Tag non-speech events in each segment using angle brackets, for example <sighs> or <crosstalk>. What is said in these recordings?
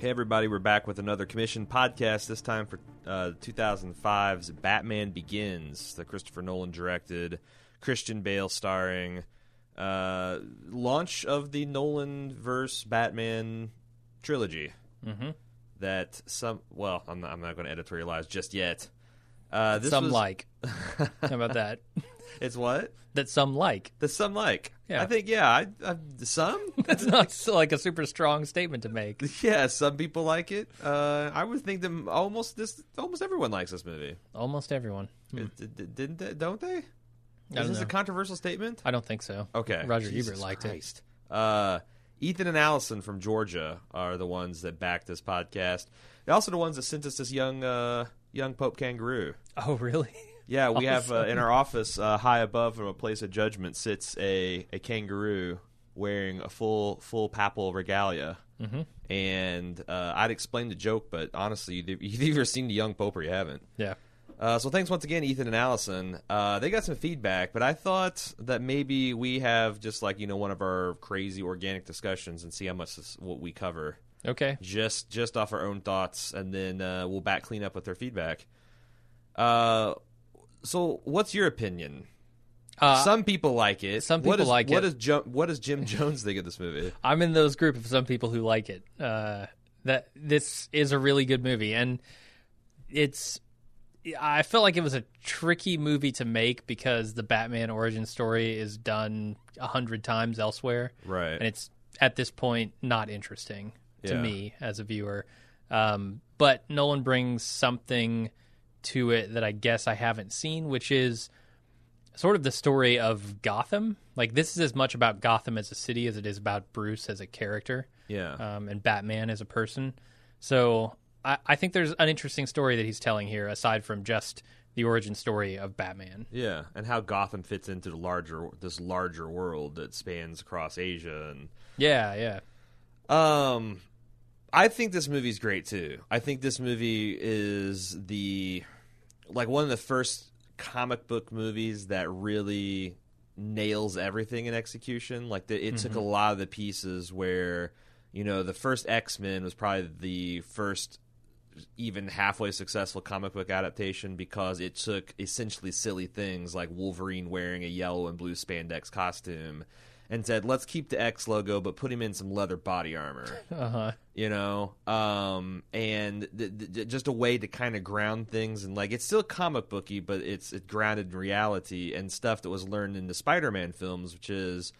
Hey, everybody, we're back with another commission podcast, this time for uh, 2005's Batman Begins, the Christopher Nolan directed, Christian Bale starring, uh, launch of the Nolan verse Batman trilogy. Mm-hmm. That some, well, I'm not, I'm not going to editorialize just yet. Uh, this some was, like. <laughs> How about that? <laughs> It's what? that some like. That some like. Yeah. I think, yeah, I, I, some? <laughs> That's not like a super strong statement to make. yeah, some people like it. Uh, I would think that almost this, almost everyone likes this movie. Almost everyone. Hmm. It- it- it- didn't they, don't they? Is this a controversial statement? I don't think so. Okay. Roger Jesus Ebert liked Christ. Uh, Ethan and Allison from Georgia are the ones that backed this podcast. They're also the ones that sent us this young uh, young Pope kangaroo. Oh, really? <laughs> Yeah, we have uh, in our office, uh, high above from a place of judgment, sits a, a kangaroo wearing a full full papal regalia. Mhm. And uh, I'd explain the joke, but honestly, you've <laughs> you've either seen the young Pope or you haven't. Yeah. Uh, so thanks once again, Ethan and Allison. Uh, they got some feedback, but I thought that maybe we have just like you know one of our crazy organic discussions and see how much this, what we cover Okay. just just off our own thoughts, and then uh, we'll back clean up with their feedback. Uh, so what's your opinion? Uh, some people like it. some people is- like what it. Does Jim, what does Jim Jones think of this movie? <laughs> I'm in those group of some people who like it. Uh, that this is a really good movie, and it's. I felt like it was a tricky movie to make because the Batman origin story is done a hundred times elsewhere, Right. and it's at this point not interesting to Yeah. me as a viewer. Um, but Nolan brings something to it that I guess I haven't seen, which is sort of the story of Gotham. Like this is as much about Gotham as a city as it is about Bruce as a character yeah. um, and Batman as a person. So I, I think there's an interesting story that he's telling here, aside from just the origin story of Batman. Yeah, and how Gotham fits into the larger this larger world that spans across Asia and Yeah, yeah, Um, I think this movie's great too. I think this movie is the like one of the first comic book movies that really nails everything in execution. Like the, it took a mm-hmm. lot of the pieces where you know the first X Men was probably the first even halfway successful comic book adaptation because it took essentially silly things like Wolverine wearing a yellow and blue spandex costume and said, "Let's keep the X logo, but put him in some leather body armor." uh huh. you know um and th- th- just a way to kind of ground things and like it's still comic booky but it's it's grounded in reality and stuff that was learned in the spider-man films which is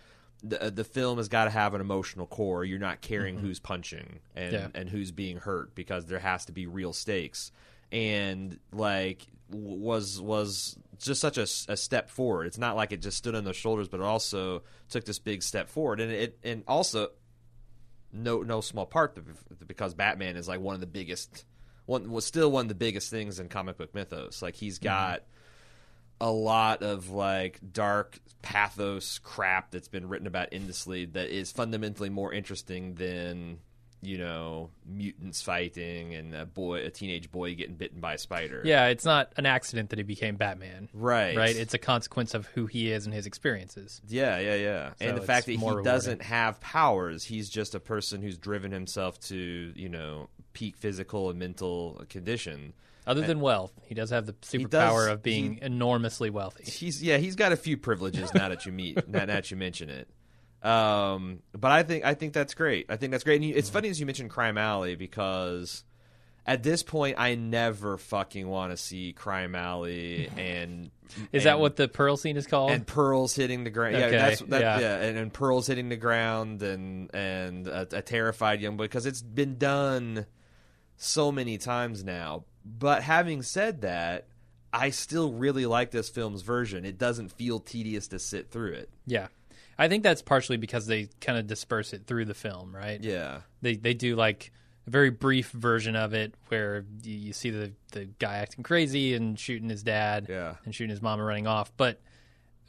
the, uh, the film has got to have an emotional core you're not caring who's punching and Yeah. and who's being hurt because there has to be real stakes and like was was just such a, a, step forward. It's not like it just stood on their shoulders but it also took this big step forward. And it and also no no small part because Batman is like one of the biggest one was still one of the biggest things in comic book mythos. Like he's mm-hmm. got a lot of like dark pathos crap that's been written about endlessly that is fundamentally more interesting than you know mutants fighting and a boy a teenage boy getting bitten by a spider. Yeah, it's not an accident that he became Batman. Right. Right. It's a consequence of who he is and his experiences. Yeah, yeah, yeah. and the fact that he rewarding. doesn't have powers, he's just a person who's driven himself to, you know, peak physical and mental condition. Other than wealth, he does have the does- superpower of being he- enormously wealthy. He's yeah, he's got a few privileges now that you meet <laughs> now that you mention it. Um, but I think I think that's great. I think that's great. And you, it's funny as you mentioned Crime Alley because at this point I never fucking want to see Crime Alley <laughs> and Is that what the pearl scene is called? and pearls hitting the ground. Okay, Yeah, that's that, yeah, yeah. and, and pearls hitting the ground, and and a, a terrified young boy because it's been done so many times now. But having said that, I still really like this film's version. It doesn't feel tedious to sit through it. yeah. I think that's partially because they kind of disperse it through the film, right? Yeah, They they do like a very brief version of it where you, you see the the guy acting crazy and shooting his dad Yeah. and shooting his mom and running off, but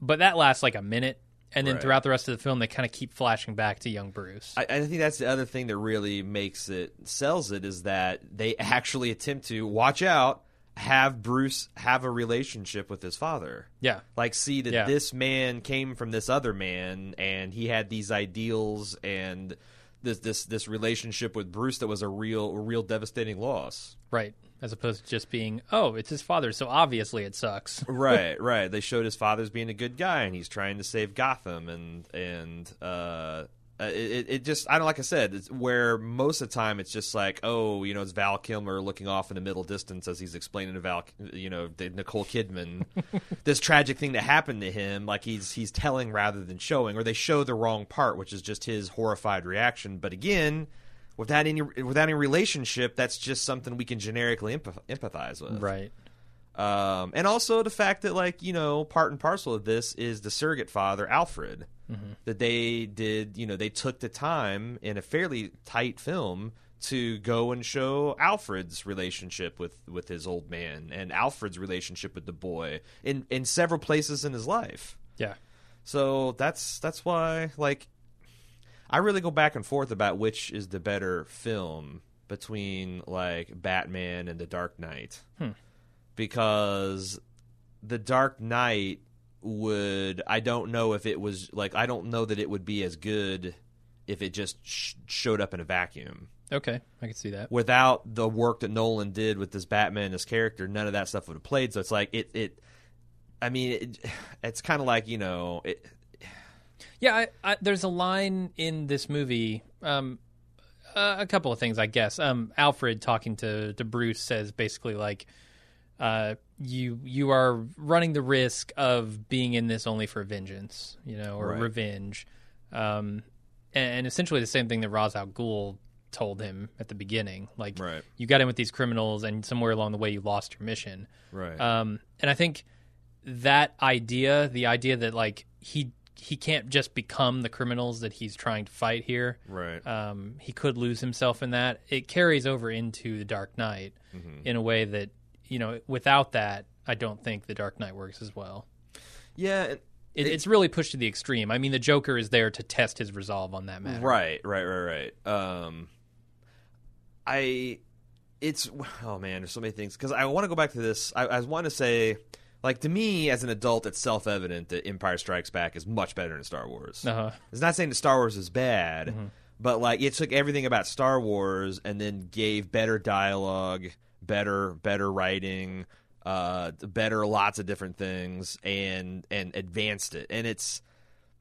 but that lasts like a minute and then Right. throughout the rest of the film they kind of keep flashing back to young Bruce. I, I think that's the other thing that really makes it sells it is that they actually attempt to watch out, have Bruce have a relationship with his father. yeah. like see that Yeah. this man came from this other man and he had these ideals and this this this relationship with Bruce that was a real real devastating loss. Right. As opposed to just being, oh, it's his father, so obviously it sucks. <laughs> right, right. They showed his father's being a good guy, and he's trying to save Gotham, and and uh, uh, it, it just I don't like I said it's where most of the time it's just like oh you know it's Val Kilmer looking off in the middle distance as he's explaining to Val you know Nicole Kidman <laughs> this tragic thing that happened to him like he's he's telling rather than showing or they show the wrong part which is just his horrified reaction. But again without any without any relationship that's just something we can generically empathize with. Right. Um, and also the fact that like you know part and parcel of this is the surrogate father Alfred mm-hmm. that they did. You know, they took the time in a fairly tight film to go and show Alfred's relationship with with his old man and Alfred's relationship with the boy in in several places in his life. Yeah. So that's that's why like I really go back and forth about which is the better film between like Batman and The Dark Knight. Hmm. Because The Dark Knight would I don't know if it was like I don't know that it would be as good if it just sh- showed up in a vacuum. Okay, I can see that. Without the work that Nolan did with this Batman and his character, none of that stuff would have played. So it's like it it I mean it, <sighs> it's kind of like, you know, it Yeah, I, I, there's a line in this movie um uh, a couple of things, I guess. Um Alfred talking to to Bruce says basically like uh, you you are running the risk of being in this only for vengeance, you know, or right. revenge. Um, and, and, essentially the same thing that Ra's al Ghul told him at the beginning. Like, right. you got in with these criminals, and somewhere along the way you lost your mission. Right. Um, and I think that idea, the idea that like he he can't just become the criminals that he's trying to fight here. Right. Um, he could lose himself in that. It carries over into the Dark Knight mm-hmm. in a way that you know, without that, I don't think The Dark Knight works as well. Yeah, it, it, it's really pushed to the extreme. I mean, the Joker is there to test his resolve on that matter. Right, right, right, right. Um, I, it's oh man, there's so many things because I want to go back to this. I, I want to say, like to me as an adult, it's self evident that Empire Strikes Back is much better than Star Wars. Uh-huh. It's not saying that Star Wars is bad, mm-hmm. but like it took everything about Star Wars and then gave better dialogue better better writing, uh, better lots of different things, and and advanced it. And it's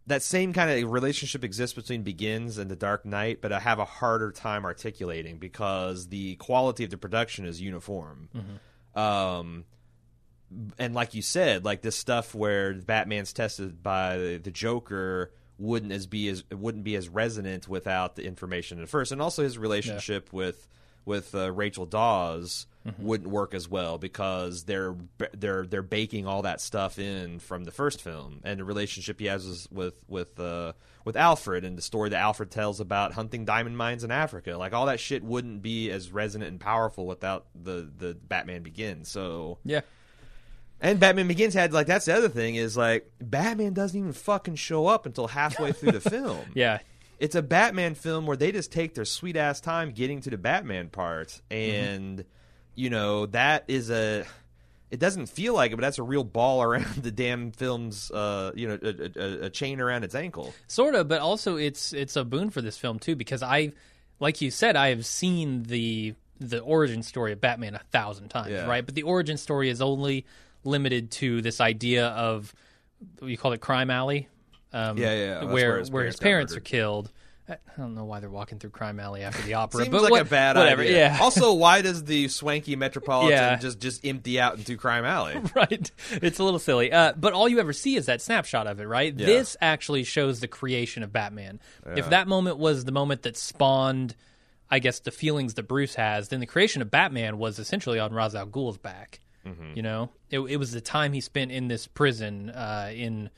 that same kind of relationship exists between Begins and The Dark Knight, but I have a harder time articulating because the quality of the production is uniform. Mm-hmm. Um, and like you said, like this stuff where Batman's tested by the Joker wouldn't as be as wouldn't be as resonant without the information at first, and also his relationship yeah. with with uh, Rachel Dawes mm-hmm. wouldn't work as well because they're they're they're baking all that stuff in from the first film and the relationship he has with with uh, with Alfred and the story that Alfred tells about hunting diamond mines in Africa. Like all that shit wouldn't be as resonant and powerful without the the Batman Begins. So yeah. And Batman Begins had like that's the other thing is like Batman doesn't even fucking show up until halfway through the <laughs> film. Yeah, it's a Batman film where they just take their sweet ass time getting to the Batman part, mm-hmm. and mm-hmm. You know that is a. It doesn't feel like it, but that's a real ball <laughs> around the damn film's, uh, you know, a, a, a chain around its ankle. Sort of, but also it's it's a boon for this film too because I, like you said, I have seen the the origin story of Batman a thousand times, yeah. right? But the origin story is only limited to this idea of you call it crime alley, um, yeah, yeah, where where his, where his parents are killed. I don't know why they're walking through Crime Alley after the <laughs> opera. Seems but like what, a bad whatever, idea. Yeah. also, why does the swanky Metropolitan yeah. just just empty out into Crime Alley? <laughs> right. It's a little silly. Uh, but all you ever see is that snapshot of it, right? Yeah. This actually shows the creation of Batman. Yeah. If that moment was the moment that spawned, I guess, the feelings that Bruce has, then the creation of Batman was essentially on Ra's al Ghul's back. Mm-hmm. You know, it, it, was the time he spent in this prison uh, in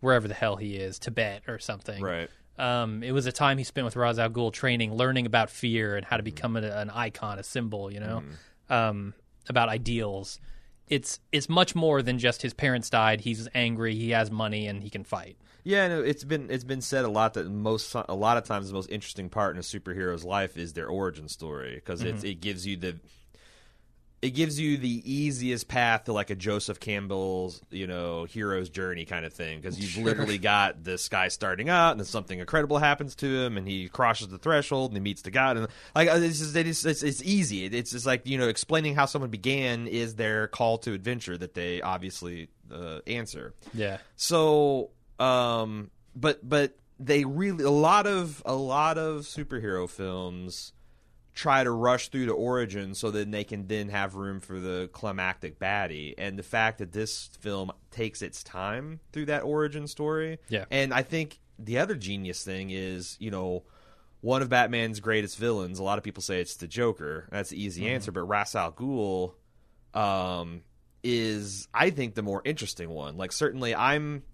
wherever the hell he is, Tibet or something. Right. Um, it was a time he spent with Ra's al Ghul training, learning about fear and how to become a, an icon, a symbol. You know, mm. um, about ideals. It's it's much more than just his parents died. He's angry. He has money and he can fight. Yeah, no, it's been it's been said a lot that most a lot of times the most interesting part in a superhero's life is their origin story because mm-hmm. it gives you the it gives you the easiest path to like a Joseph Campbell's, you know, hero's journey kind of thing because you've literally got this guy starting out and then something incredible happens to him and he crosses the threshold and he meets the God and like uh, it's just, it's, it's, it's easy. It's just like you know explaining how someone began is their call to adventure that they obviously uh, answer. Yeah. So, um, but but they really a lot of a lot of superhero films try to rush through the origin so that they can then have room for the climactic baddie. And the fact that this film takes its time through that origin story, Yeah. And I think the other genius thing is, you know. One of Batman's greatest villains. A lot of people say it's the Joker. That's the easy answer, but Ra's al Ghul um, is I think the more interesting one. Like certainly I'm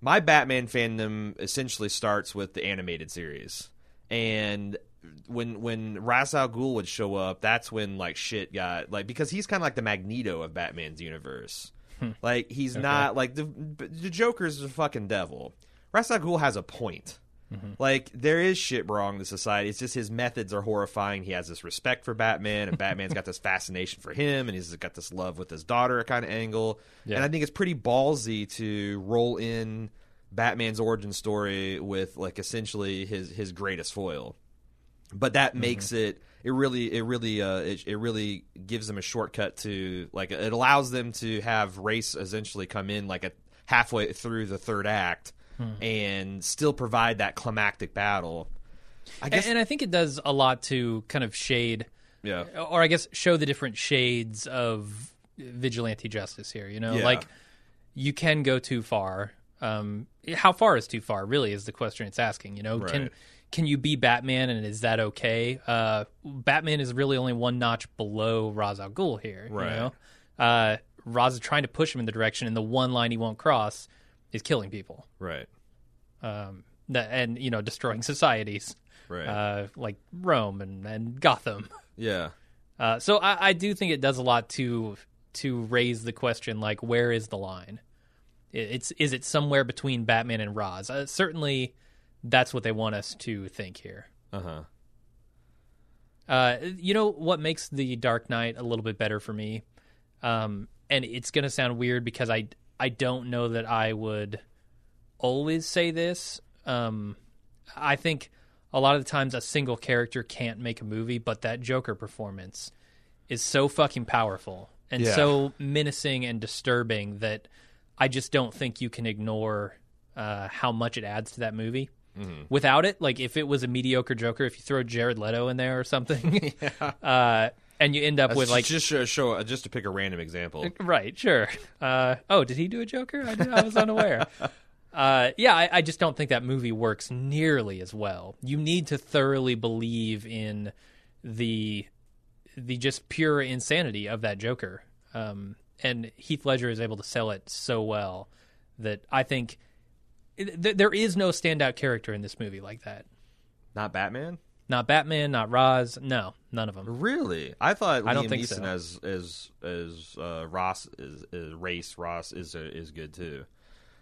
my Batman fandom essentially starts with the animated series. And when when Ra's al Ghul would show up, that's when like shit got like because he's kind of like the Magneto of Batman's universe. Hmm. like he's not like the the Joker's a fucking devil. Ra's al Ghul has a point. Mm-hmm. Like there is shit wrong in society. It's just his methods are horrifying. He has this respect for Batman, and Batman's got this <laughs> fascination for him, and he's got this love with his daughter kind of angle. Yeah. And I think it's pretty ballsy to roll in Batman's origin story with like essentially his his greatest foil. But that makes it it really it really uh it, it really gives them a shortcut to like it allows them to have race essentially come in like a halfway through the third act and still provide that climactic battle. I And, guess and I think it does a lot to kind of shade, yeah. or I guess show the different shades of vigilante justice here. You know, Yeah. like you can go too far. Um, how far is too far? Really, is the question it's asking. You know, Right. can you be Batman, and is that okay? Uh, Batman is really only one notch below Ra's al Ghul here. Right. You know, uh, Ra's is trying to push him in the direction, and the one line he won't cross is killing people. Right. Um, that and you know destroying societies Right. uh, like Rome and, and Gotham. yeah. Uh, so I, I do think it does a lot to to raise the question like where is the line? It's is it somewhere between Batman and Roz? Uh, certainly, that's what they want us to think here. Uh-huh. Uh, you know what makes the Dark Knight a little bit better for me, um, and it's going to sound weird because I I don't know that I would always say this. Um, I think a lot of the times a single character can't make a movie, but that Joker performance is so fucking powerful and Yeah. so menacing and disturbing that I just don't think you can ignore uh, how much it adds to that movie. Without it, like if it was a mediocre Joker, if you throw Jared Leto in there or something, <laughs> <laughs> uh, and you end up with like just show, show just to pick a random example. <laughs> Right, sure. Uh, oh, did he do a Joker? I, did, I was unaware. uh, yeah, I, I just don't think that movie works nearly as well. You need to thoroughly believe in the the just pure insanity of that Joker, um, and Heath Ledger is able to sell it so well that I think th- there is no standout character in this movie like that. Not Batman? Not Batman, not Roz, no, none of them. Really? I thought I don't think Neeson so. as as as uh, Ross is, is race Ross is uh, is good too.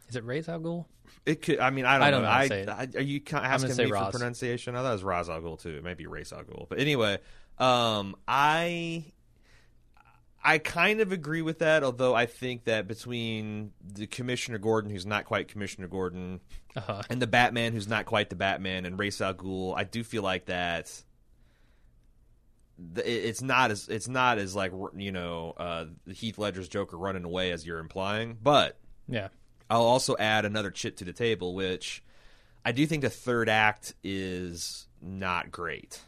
Is it Ra's al Ghul? It could. I mean, I don't, I don't know. know I, say it. I are you kind of gonna asking say me Ross. for pronunciation? I thought it was Ra's al Ghul too. It might be Ra's al Ghul. But anyway, um, I I kind of agree with that. Although I think that between the Commissioner Gordon, who's not quite Commissioner Gordon, Uh-huh. and the Batman, who's not quite the Batman, and Ra's al Ghul, I do feel like that. It's not as it's not as like you know uh, Heath Ledger's Joker running away as you're implying, but Yeah. I'll also add another chip to the table, which I do think the third act is not great.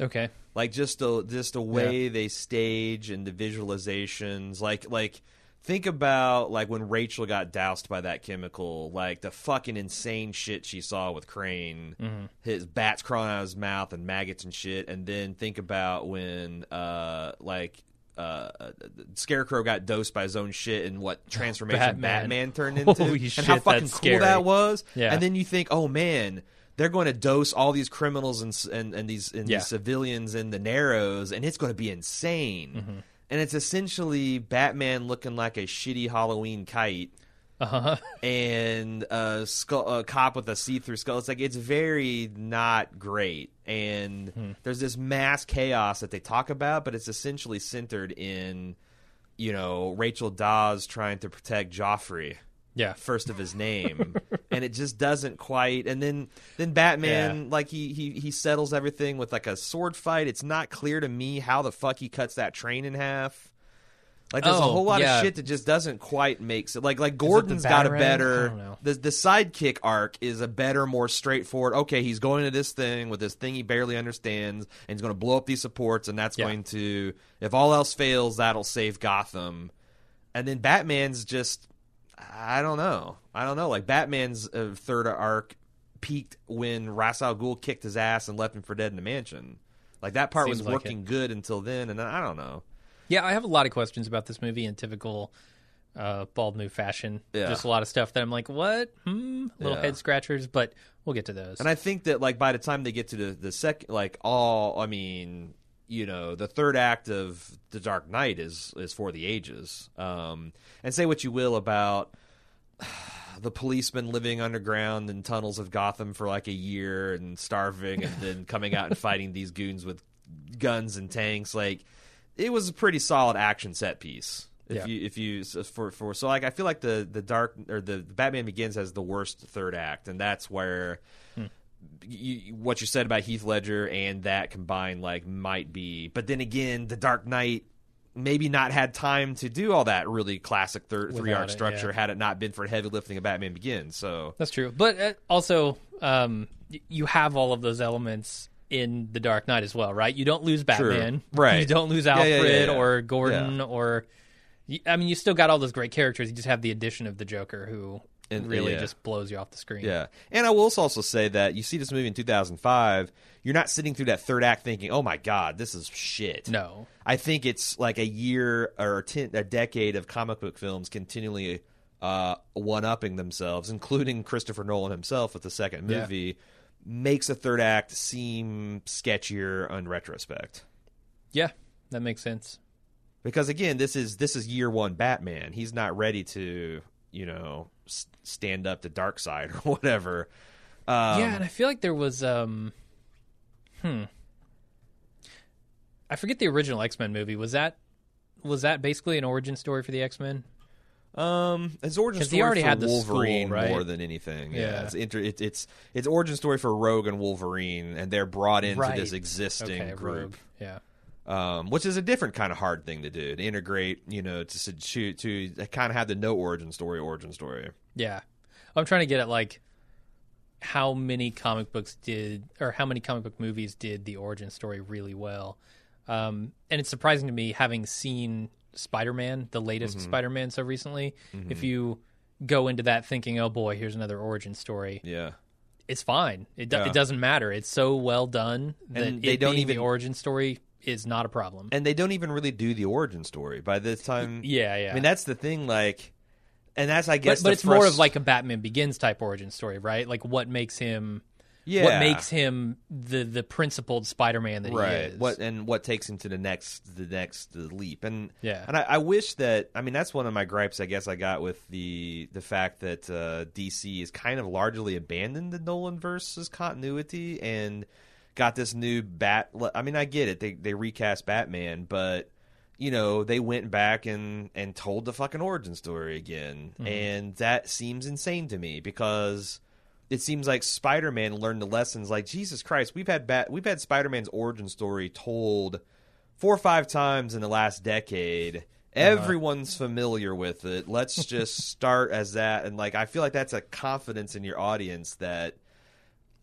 Okay. Like just the just the way they stage and the visualizations, like like think about like when Rachel got doused by that chemical, like the fucking insane shit she saw with Crane, his bats crawling out of his mouth and maggots and shit, and then think about when uh like. Uh, Scarecrow got dosed by his own shit, and what <laughs> transformation Batman. Batman, turned <laughs> into, Holy and shit, how fucking cool scary. that was. Yeah. And then you think, oh man, they're going to dose all these criminals and and, and these and Yeah. these civilians in the Narrows, and it's going to be insane. Mm-hmm. And it's essentially Batman looking like a shitty Halloween kite Uh-huh. <laughs> and a, skull, a cop with a see-through skull. It's like it's very not great, and Hmm. there's this mass chaos that they talk about, but it's essentially centered in, you know, Rachel Dawes trying to protect Joffrey, Yeah. first of his name, <laughs> and it just doesn't quite. And then then Batman, Yeah. like he he he settles everything with like a sword fight. It's not clear to me how the fuck he cuts that train in half. Like there's a Oh, whole lot yeah. of shit that just doesn't quite make sense. Like like Gordon's got a better I don't know. the the sidekick arc is a better, more straightforward. Okay, he's going to this thing with this thing he barely understands, and he's going to blow up these supports, and that's Yeah. going to, if all else fails, that'll save Gotham. And then Batman's just, I don't know, I don't know. Like Batman's uh, third arc peaked when Ra's al Ghul kicked his ass and left him for dead in the mansion. Like that part was Seems like working good until then, and I don't know. Yeah, I have a lot of questions about this movie in typical uh, bald move fashion. Yeah. Just a lot of stuff that I'm like, what? Hmm? Little Yeah. head scratchers, but we'll get to those. And I think that like by the time they get to the the second, like all, I mean, you know, the third act of the Dark Knight is is for the ages. Um, and say what you will about <sighs> the policeman living underground in tunnels of Gotham for like a year and starving, and then <laughs> coming out and fighting these goons with guns and tanks. Like it was a pretty solid action set piece. If Yeah. you if you for for so like I feel like the the dark or the Batman Begins has the worst third act, and that's where you, what you said about Heath Ledger and that combined like might be. But then again, the Dark Knight maybe not had time to do all that really classic thir- three arc it, structure yeah. had it not been for heavy lifting of Batman Begins. So That's true. But uh, also, um, you have all of those elements in The Dark Knight as well, right? You don't lose Batman. Right. You don't lose Alfred yeah, yeah. or Gordon or. I mean, you still got all those great characters. You just have the addition of the Joker who And- really yeah. just blows you off the screen. Yeah, and I will also say that you see this movie in 2005, you're not sitting through that third act thinking, "Oh my god, this is shit." No. I think it's like a year or ten, a decade of comic book films continually uh, one upping themselves, including Christopher Nolan himself with the second Yeah. movie, makes a third act seem sketchier on retrospect. Yeah, that makes sense. Because again, this is this is year one Batman. He's not ready to you know s- stand up to Darkseid <laughs> or whatever. Um, yeah, and I feel like there was um hmm. I forget the original X-Men movie. Was that was that basically an origin story for the X-Men? Um, it's origin 'Cause he story already for had the school, Wolverine right? more than anything. Yeah, Yeah. It's, inter- it, it's it's origin story for Rogue and Wolverine, and they're brought into Right. this existing Okay, group, Rogue. Yeah. Um, which is a different kind of hard thing to do to integrate. You know, to to to kind of have the no origin story origin story. Yeah. I'm trying to get at like how many comic books did or how many comic book movies did the origin story really well. Um, and it's surprising to me having seen Spider-Man, the latest Mm-hmm. Spider-Man so recently, if you go into that thinking, "Oh boy, here's another origin story." Yeah, It's fine. It do- Yeah. it doesn't matter. It's so well done that And they don't even- the origin story is not a problem. and they don't even really do the origin story by this time. yeah, yeah. I mean that's the thing. Like, and that's I guess, but, but the it's more of like a Batman Begins type origin story, right? Like what makes him yeah, what makes him the the principled Spider-Man that right he is. what and what takes him to the next the next leap and Yeah. and I, I wish that i mean that's one of my gripes i guess i got with the the fact that uh, dc is kind of largely abandoned the nolan versus continuity and got this new bat i mean i get it they they recast batman but you know they went back and and told the fucking origin story again Mm-hmm. and that seems insane to me because it seems like Spider-Man learned the lessons. Like Jesus Christ, we've had bat- we've had Spider-Man's origin story told four or five times in the last decade. Everyone's familiar with it. Let's <laughs> just start as that, and like I feel like that's a confidence in your audience that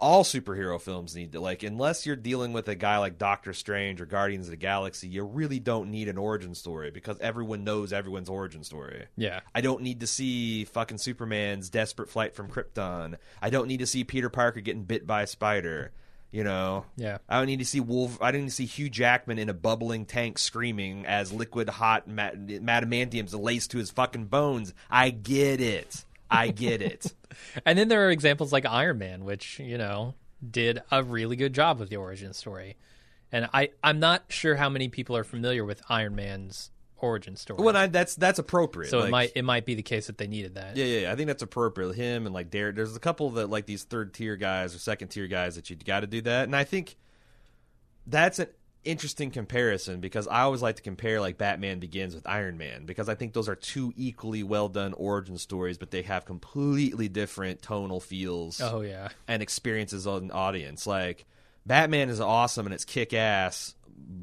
all superhero films need to like unless you're dealing with a guy like Doctor Strange or Guardians of the Galaxy, you really don't need an origin story because everyone knows everyone's origin story. yeah. I don't need to see fucking Superman's desperate flight from Krypton. I don't need to see Peter Parker getting bit by a spider. You know, Yeah. I don't need to see Wolf. I didn't need to see Hugh Jackman in a bubbling tank screaming as liquid hot ma- madamantium's laced to his fucking bones. I get it. I get it. <laughs> And then there are examples like Iron Man, which, you know, did a really good job with the origin story. And I, I'm not sure how many people are familiar with Iron Man's origin story. Well, I, that's that's appropriate. so Like, it might it might be the case that they needed that. Yeah, yeah, yeah. I think that's appropriate. Him and like Derek. There's a couple that like these third tier guys or second tier guys that you got to do that, and I think that's an interesting comparison because I always like to compare like Batman Begins with Iron Man because I think those are two equally well done origin stories, but they have completely different tonal feels Oh yeah. and experiences on the audience. Like Batman is awesome and it's kick ass,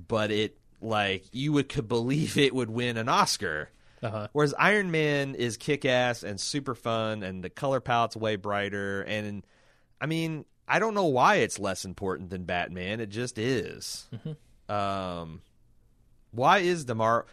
but it like you would could believe it would win an Oscar. Uh huh. Whereas Iron Man is kick ass and super fun, and the color palette's way brighter. And I mean, I don't know why it's less important than Batman. It just is. Um, why is the Mar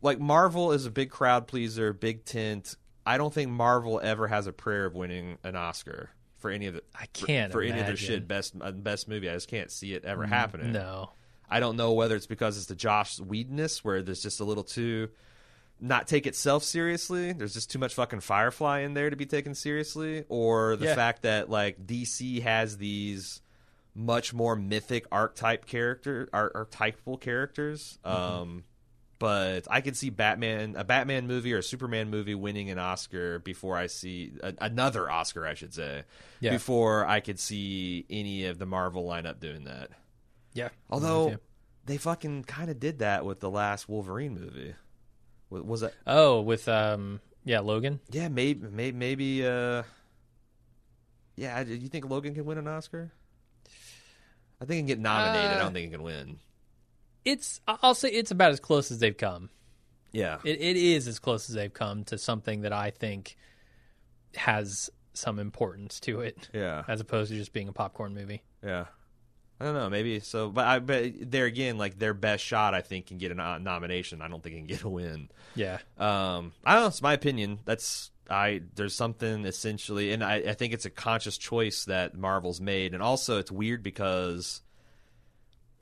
like Marvel is a big crowd pleaser, big tent. I don't think Marvel ever has a prayer of winning an Oscar for any of the I can't for, for any of their shit best uh, best movie. I just can't see it ever happening. No. I don't know whether it's because it's the Joss Whedonness where there's just a little too not take itself seriously. There's just too much fucking Firefly in there to be taken seriously, or the Yeah. fact that like DC has these much more mythic archetype character ar- archetypal characters. Mm-hmm. Um, but I could see Batman, a Batman movie or a Superman movie winning an Oscar before I see a, another Oscar, I should say, Yeah. before I could see any of the Marvel lineup doing that. Yeah. Although they fucking kind of did that with the last Wolverine movie. Was, was it? Oh, with um yeah, Logan. Yeah, maybe, maybe, maybe. Uh, yeah, do you think Logan can win an Oscar? I think he can get nominated. I Uh, don't think he can win. It's I'll say it's about as close as they've come. Yeah, It it is as close as they've come to something that I think has some importance to it, yeah, as opposed to just being a popcorn movie. yeah. I don't know, maybe so, but I but there again, like their best shot, I think can get a nomination. I don't think can get a win. Yeah. Um, I don't know. It's my opinion. That's I. There's something essentially, and I, I think it's a conscious choice that Marvel's made, and also it's weird because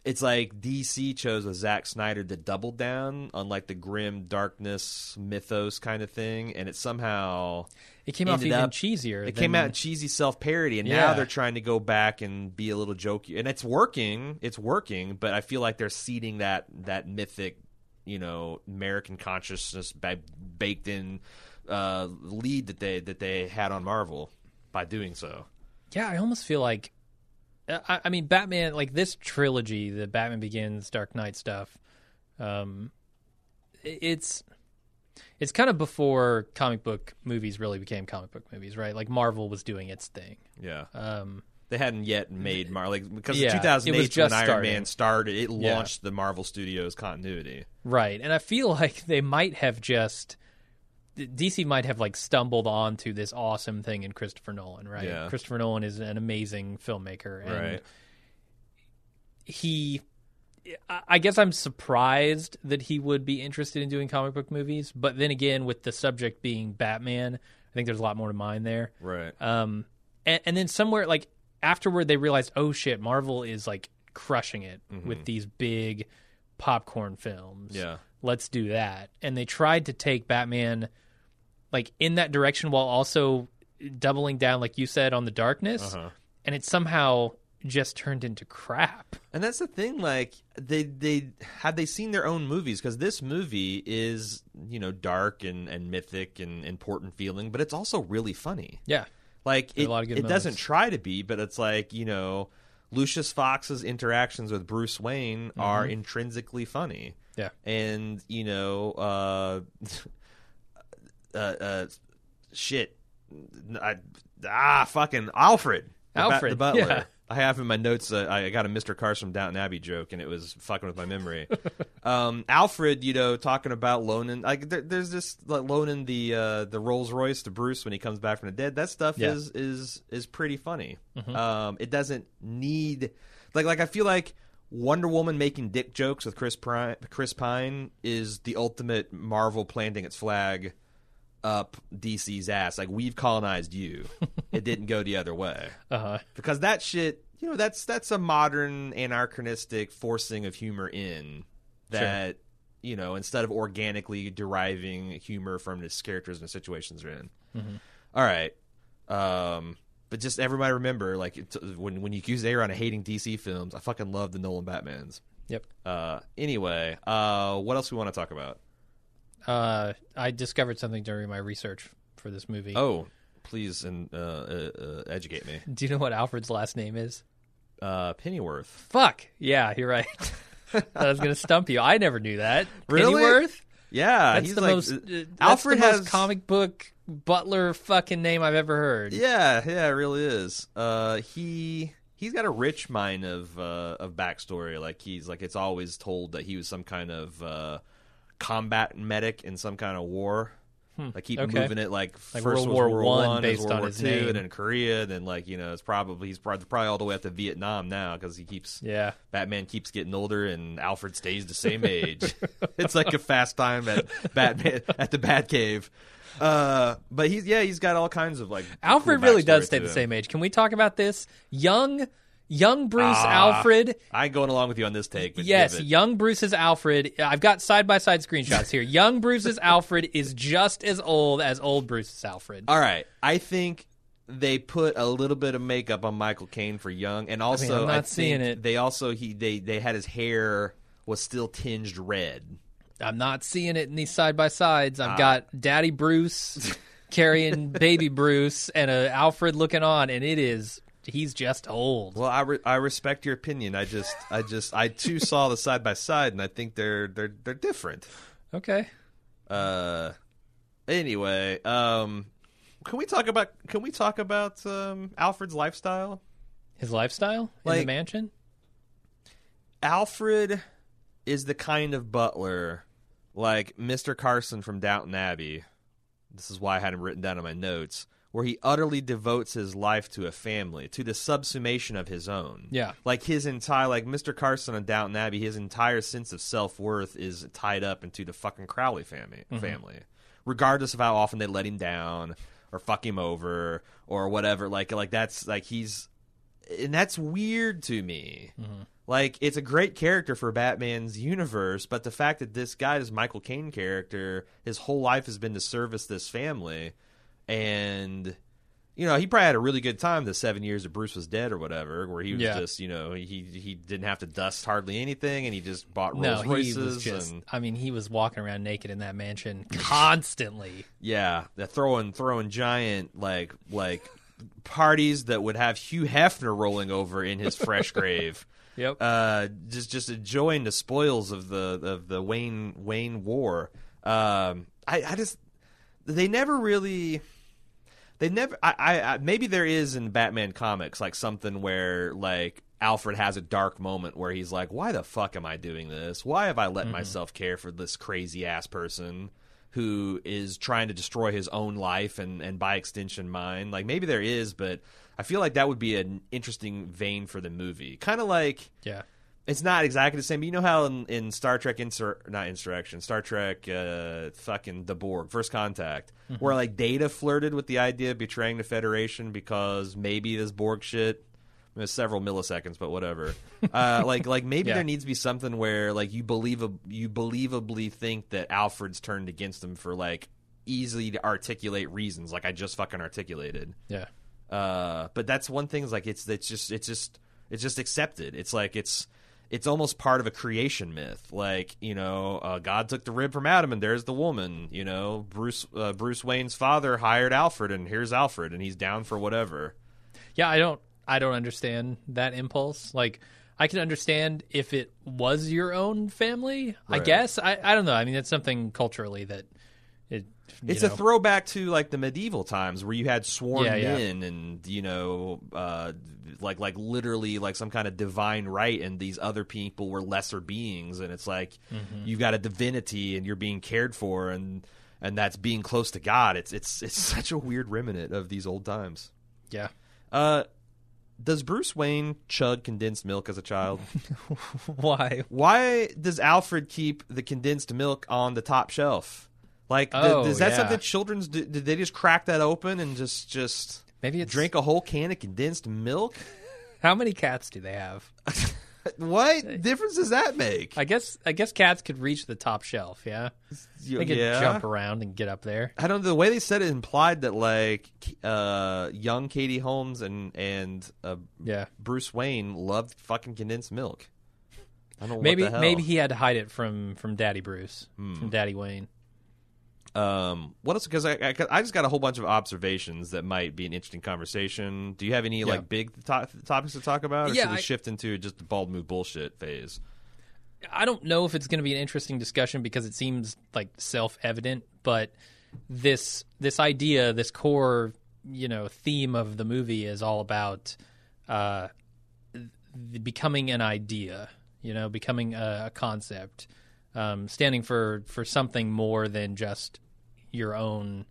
it's like DC chose a Zack Snyder to double down on like the grim darkness mythos kind of thing, and it somehow It came out even up- cheesier. it than- came out cheesy self parody, and now they're trying to go back and be a little jokey, and it's working. It's working, but I feel like they're ceding that that mythic, you know, American consciousness ba- baked in uh, lead that they that they had on Marvel by doing so. Yeah, I almost feel like I, I mean Batman like this trilogy, the Batman Begins, Dark Knight stuff. Um, it's it's kind of before comic book movies really became comic book movies, right? Like Marvel was doing its thing. Yeah, Um, they hadn't yet made Marvel like because Yeah, in it was 2008 when just Iron starting. Man started, it Yeah. launched the Marvel Studios continuity. Right. And I feel <laughs> like they might have just DC might have like stumbled onto this awesome thing in Christopher Nolan, right? Yeah. Christopher Nolan is an amazing filmmaker and Right. he I guess I'm surprised that he would be interested in doing comic book movies, but then again with the subject being Batman, I think there's a lot more to mine there. Right. Um, and, and then somewhere like afterward, they realized, oh shit, Marvel is like crushing it with these big popcorn films. Yeah. let's do that. And they tried to take Batman like in that direction while also doubling down, like you said, on the darkness. Uh-huh. And it somehow just turned into crap. And that's the thing. Like they they had they seen their own movies because this movie is you know dark and and mythic and important feeling, but it's also really funny. Yeah, Like it, a lot of good it doesn't try to be, but it's like you know Lucius Fox's interactions with Bruce Wayne are intrinsically funny. yeah, and you know, uh, <laughs> uh, uh shit, I, ah, fucking Alfred, the Alfred, the butler. yeah. I have in my notes. Uh, I got a Mr. Cars from Downton Abbey joke, and it was fucking with my memory. <laughs> um, Alfred, you know, talking about loaning, like there, there's this like loaning the uh, the Rolls Royce to Bruce when he comes back from the dead. That stuff Yeah. is is is pretty funny. Um, it doesn't need like like I feel like Wonder Woman making dick jokes with Chris Pine, Chris Pine is the ultimate Marvel planting its flag up DC's ass. Like we've colonized you. <laughs> it didn't go the other way uh huh, because that shit. You know that's that's a modern anachronistic forcing of humor in that you know instead of organically deriving humor from the characters and the situations they're in. All right. Um, but just everybody remember, like when when you accuse Aaron of hating DC films, I fucking love the Nolan Batmans. yep. Uh, anyway, uh, what else we want to talk about? Uh, I discovered something during my research for this movie. Oh, please and uh, uh, uh, educate me. <laughs> Do you know what Alfred's last name is? Uh, Pennyworth. Fuck. Yeah, you're right. <laughs> I was gonna stump you. I never knew that. Really? Pennyworth? Yeah, That's he's the like most. uh, uh, that's Alfred the most has comic book butler fucking name I've ever heard. Yeah, yeah, it really is. Uh, he he's got a rich mine of uh, of backstory. Like he's like it's always told that he was some kind of uh, combat medic in some kind of war. Like keep okay. moving it like, Like first World War World One One, based World on War his Two, name. and then Korea. Then like you know it's probably he's probably, probably all the way up to Vietnam now because he keeps Yeah. Batman keeps getting older and Alfred stays the same <laughs> age. it's like a fast time at Batman <laughs> at the Batcave. Uh, but he's yeah, he's got all kinds of like. Alfred cool really does stay the him. same age. Can we talk about this? Young, young Bruce Ah, Alfred. I'm going along with you on this take. But Yes, young Bruce's Alfred. I've got side by side screenshots here. young Bruce's Alfred is just as old as old Bruce's Alfred. All right, I think they put a little bit of makeup on Michael Caine for young, and also I'm not I think seeing it. They also he they they had his hair was still tinged red. I'm not seeing it in these side by sides. Ah. I've got Daddy Bruce <laughs> carrying Baby Bruce and a Alfred looking on, and it is he's just old. Well, I re- I respect your opinion. I just I just I too <laughs> saw the side by side, and I think they're they're they're different. Okay. Uh, anyway, um, can we talk about can we talk about um Alfred's lifestyle? His lifestyle in the Like- mansion. Alfred is the kind of butler like Mr. Carson from Downton Abbey. This is why I had him written down in my notes, where he utterly devotes his life to a family, to the subsumation of his own. Yeah. Like his entire like Mr. Carson on Downton Abbey, his entire sense of self worth is tied up into the fucking Crawley family mm-hmm. family. Regardless of how often they let him down or fuck him over or whatever. Like like that's like he's and that's weird to me. Mm-hmm. Like it's a great character for Batman's universe, but the fact that this guy, this Michael Caine character, his whole life has been to service this family, and you know he probably had a really good time the seven years that Bruce was dead or whatever, where he was Yeah. just you know he he didn't have to dust hardly anything, and he just bought No, Rolls he Royces was just. and I mean, he was walking around naked in that mansion constantly. <laughs> yeah, throwing throwing giant like like parties that would have Hugh Hefner rolling over in his fresh <laughs> grave. Yep. uh, just just enjoying the spoils of the of the Wayne Wayne War. Um, I, I just they never really they never I, I, I maybe there is in Batman comics like something where like Alfred has a dark moment where he's like, why the fuck am I doing this? Why have I let mm-hmm. myself care for this crazy ass person? Who is trying to destroy his own life and, and by extension mine? Like maybe there is, but I feel like that would be an interesting vein for the movie. Kind of like yeah. It's not exactly the same. But you know how in, in Star Trek Insur- not Insurrection, Star Trek uh, fucking the Borg, First Contact, where like Data flirted with the idea of betraying the Federation because maybe this Borg shit. It was several milliseconds, but whatever. <laughs> uh, like, like maybe Yeah. there needs to be something where, like, you believe you believably think that Alfred's turned against him for like easily to articulate reasons, like I just fucking articulated. Yeah. Uh, but that's one thing is like it's it's just it's just it's just accepted. It's like it's it's almost part of a creation myth. Like you know, uh, God took the rib from Adam, and there's the woman. You know, Bruce uh, Bruce Wayne's father hired Alfred, and here's Alfred, and he's down for whatever. Yeah, I don't I don't understand that impulse. Like I can understand if it was your own family, I guess. I, I don't know. I mean it's something culturally that It's know, a throwback to like the medieval times where you had sworn Yeah, yeah. men and you know uh, like like literally like some kind of divine right and these other people were lesser beings and it's like Mm-hmm. you've got a divinity and you're being cared for and and that's being close to God. It's it's it's <laughs> such a weird remnant of these old times. Yeah. Uh does Bruce Wayne chug condensed milk as a child? <laughs> Why? Why does Alfred keep the condensed milk on the top shelf? Like, Oh, is that yeah. something children's do? Did they just crack that open and just just Maybe drink a whole can of condensed milk? <laughs> How many cats do they have? <laughs> what difference does that make? I guess I guess cats could reach the top shelf, yeah. They could yeah. jump around and get up there. I don't know. The way they said it implied that like uh, young Katie Holmes and and uh, Yeah. Bruce Wayne loved fucking condensed milk. I don't know Maybe what the hell. maybe he had to hide it from from Daddy Bruce, Hmm. from Daddy Wayne. Um, what else? Because I, I I just got a whole bunch of observations that might be an interesting conversation. Do you have any like big to- topics to talk about, or Yeah, should we I- shift into just the bald move bullshit phase? I don't know if it's going to be an interesting discussion because it seems like self-evident, but this this idea, this core, you know, theme of the movie is all about uh, becoming an idea, you know, becoming a, a concept, um, standing for for something more than just your own,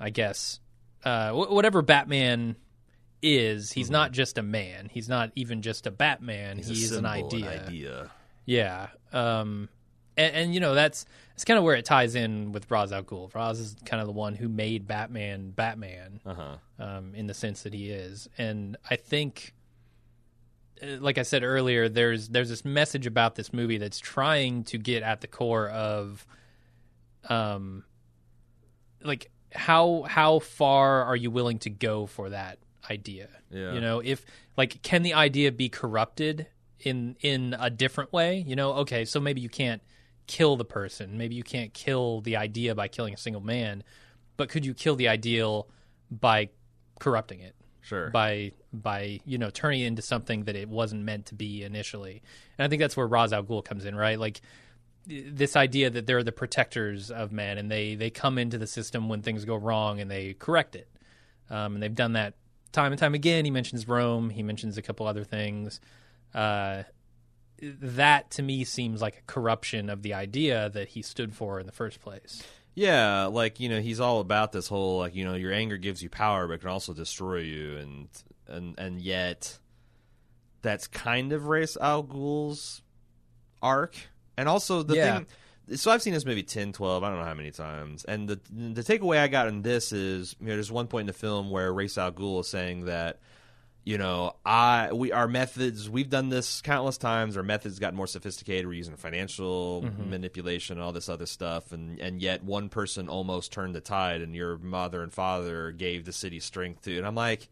I guess, uh, wh- whatever Batman is. He's not just a man. He's not even just a Batman. It's a He's an symbol, idea. idea. Yeah. Um, and, and you know that's it's kind of where it ties in with Ra's al Ghul. Ra's is kind of the one who made Batman Batman Uh huh. um, in the sense that he is, and I think, uh, like I said earlier, there's there's this message about this movie that's trying to get at the core of, um, like how how far are you willing to go for that idea? Yeah. You know, if like can the idea be corrupted in in a different way? You know, okay, so maybe you can't kill the person, maybe you can't kill the idea by killing a single man, but could you kill the ideal by corrupting it? Sure. By by you know turning it into something that it wasn't meant to be initially, and I think that's where Ra's al Ghul comes in, right? Like this idea that they're the protectors of men, and they they come into the system when things go wrong and they correct it, um, and they've done that time and time again. He mentions Rome, he mentions a couple other things. Uh, that to me seems like a corruption of the idea that he stood for in the first place. Yeah, like you know, he's all about this whole like you know, your anger gives you power, but can also destroy you, and and and yet, that's kind of Ra's Al Ghul's arc, and also the Yeah. thing. So I've seen this movie 10, 12, I don't know how many times, and the the takeaway I got in this is you know, there's one point in the film where Ra's Al Ghul is saying that you know, I we our methods we've done this countless times. Our methods got more sophisticated. We're using financial mm-hmm. manipulation and all this other stuff, and and yet one person almost turned the tide, and your mother and father gave the city strength to. And I'm like,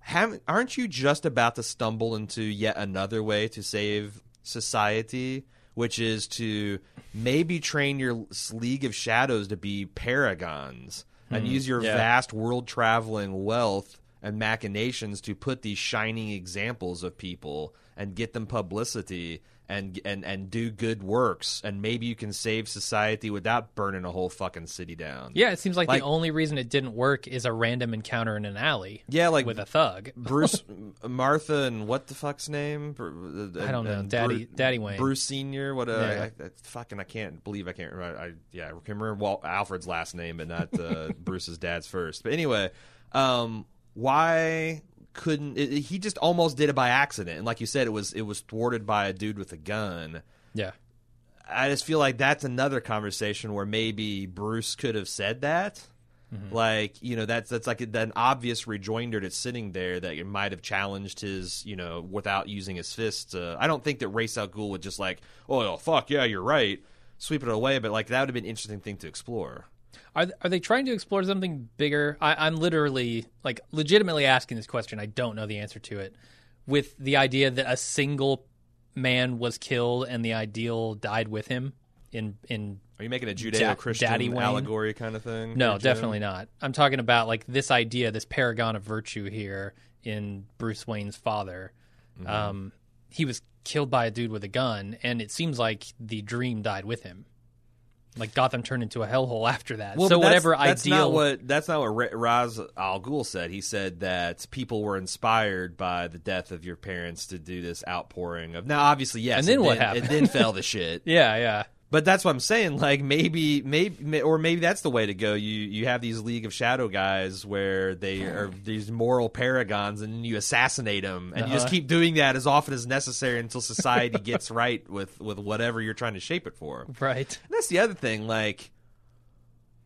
haven't aren't you just about to stumble into yet another way to save society? Which is to maybe train your League of Shadows to be paragons and hmm. use your Yeah. vast world traveling wealth and machinations to put these shining examples of people and get them publicity and and and do good works and maybe you can save society without burning a whole fucking city down. Yeah, it seems like, Like- the only reason it didn't work is a random encounter in an alley. Yeah, like with a thug. <laughs> Bruce, Martha, and what the fuck's name? Bru- I don't know. Daddy- Bru- Daddy Wayne. Bruce Senior. What? Uh, Yeah. I, I, fucking, I can't believe I can't remember. I yeah, I can remember Walt, Alfred's last name, but not uh, <laughs> Bruce's dad's first. But anyway, um, why couldn't it, he just almost did it by accident? And like you said, it was it was thwarted by a dude with a gun. Yeah. I just feel like that's another conversation where maybe Bruce could have said that. Like you know that's that's like an obvious rejoinder that's sitting there that it might have challenged his you know without using his fists. Uh, I don't think that Ra's al Ghul would just like oh fuck yeah you're right sweep it away, but like that would have been an interesting thing to explore. Are are they trying to explore something bigger? I, I'm literally like legitimately asking this question. I don't know the answer to it. With the idea that a single man was killed and the ideal died with him in in Are you making a Judeo-Christian Wayne? allegory kind of thing? no, definitely not. I'm talking about like this idea, this paragon of virtue here in Bruce Wayne's father. Mm-hmm. Um, he was killed by a dude with a gun, and it seems like the dream died with him. Like Gotham turned into a hellhole <laughs> after that. Well, so but that's- whatever that's ideal, Not what, that's not what Ra's Al Ghul said. He said that people were inspired by the death of your parents to do this outpouring of. Now, obviously, yes. And then what did- happened? It then fell <laughs> to shit. yeah, yeah. But that's what I'm saying. Like maybe, maybe, or maybe that's the way to go. You you have these League of Shadow guys where they are these moral paragons, and you assassinate them, and you just Uh-huh. keep doing that as often as necessary until society gets right with with whatever you're trying to shape it for. Right. And that's the other thing. Like,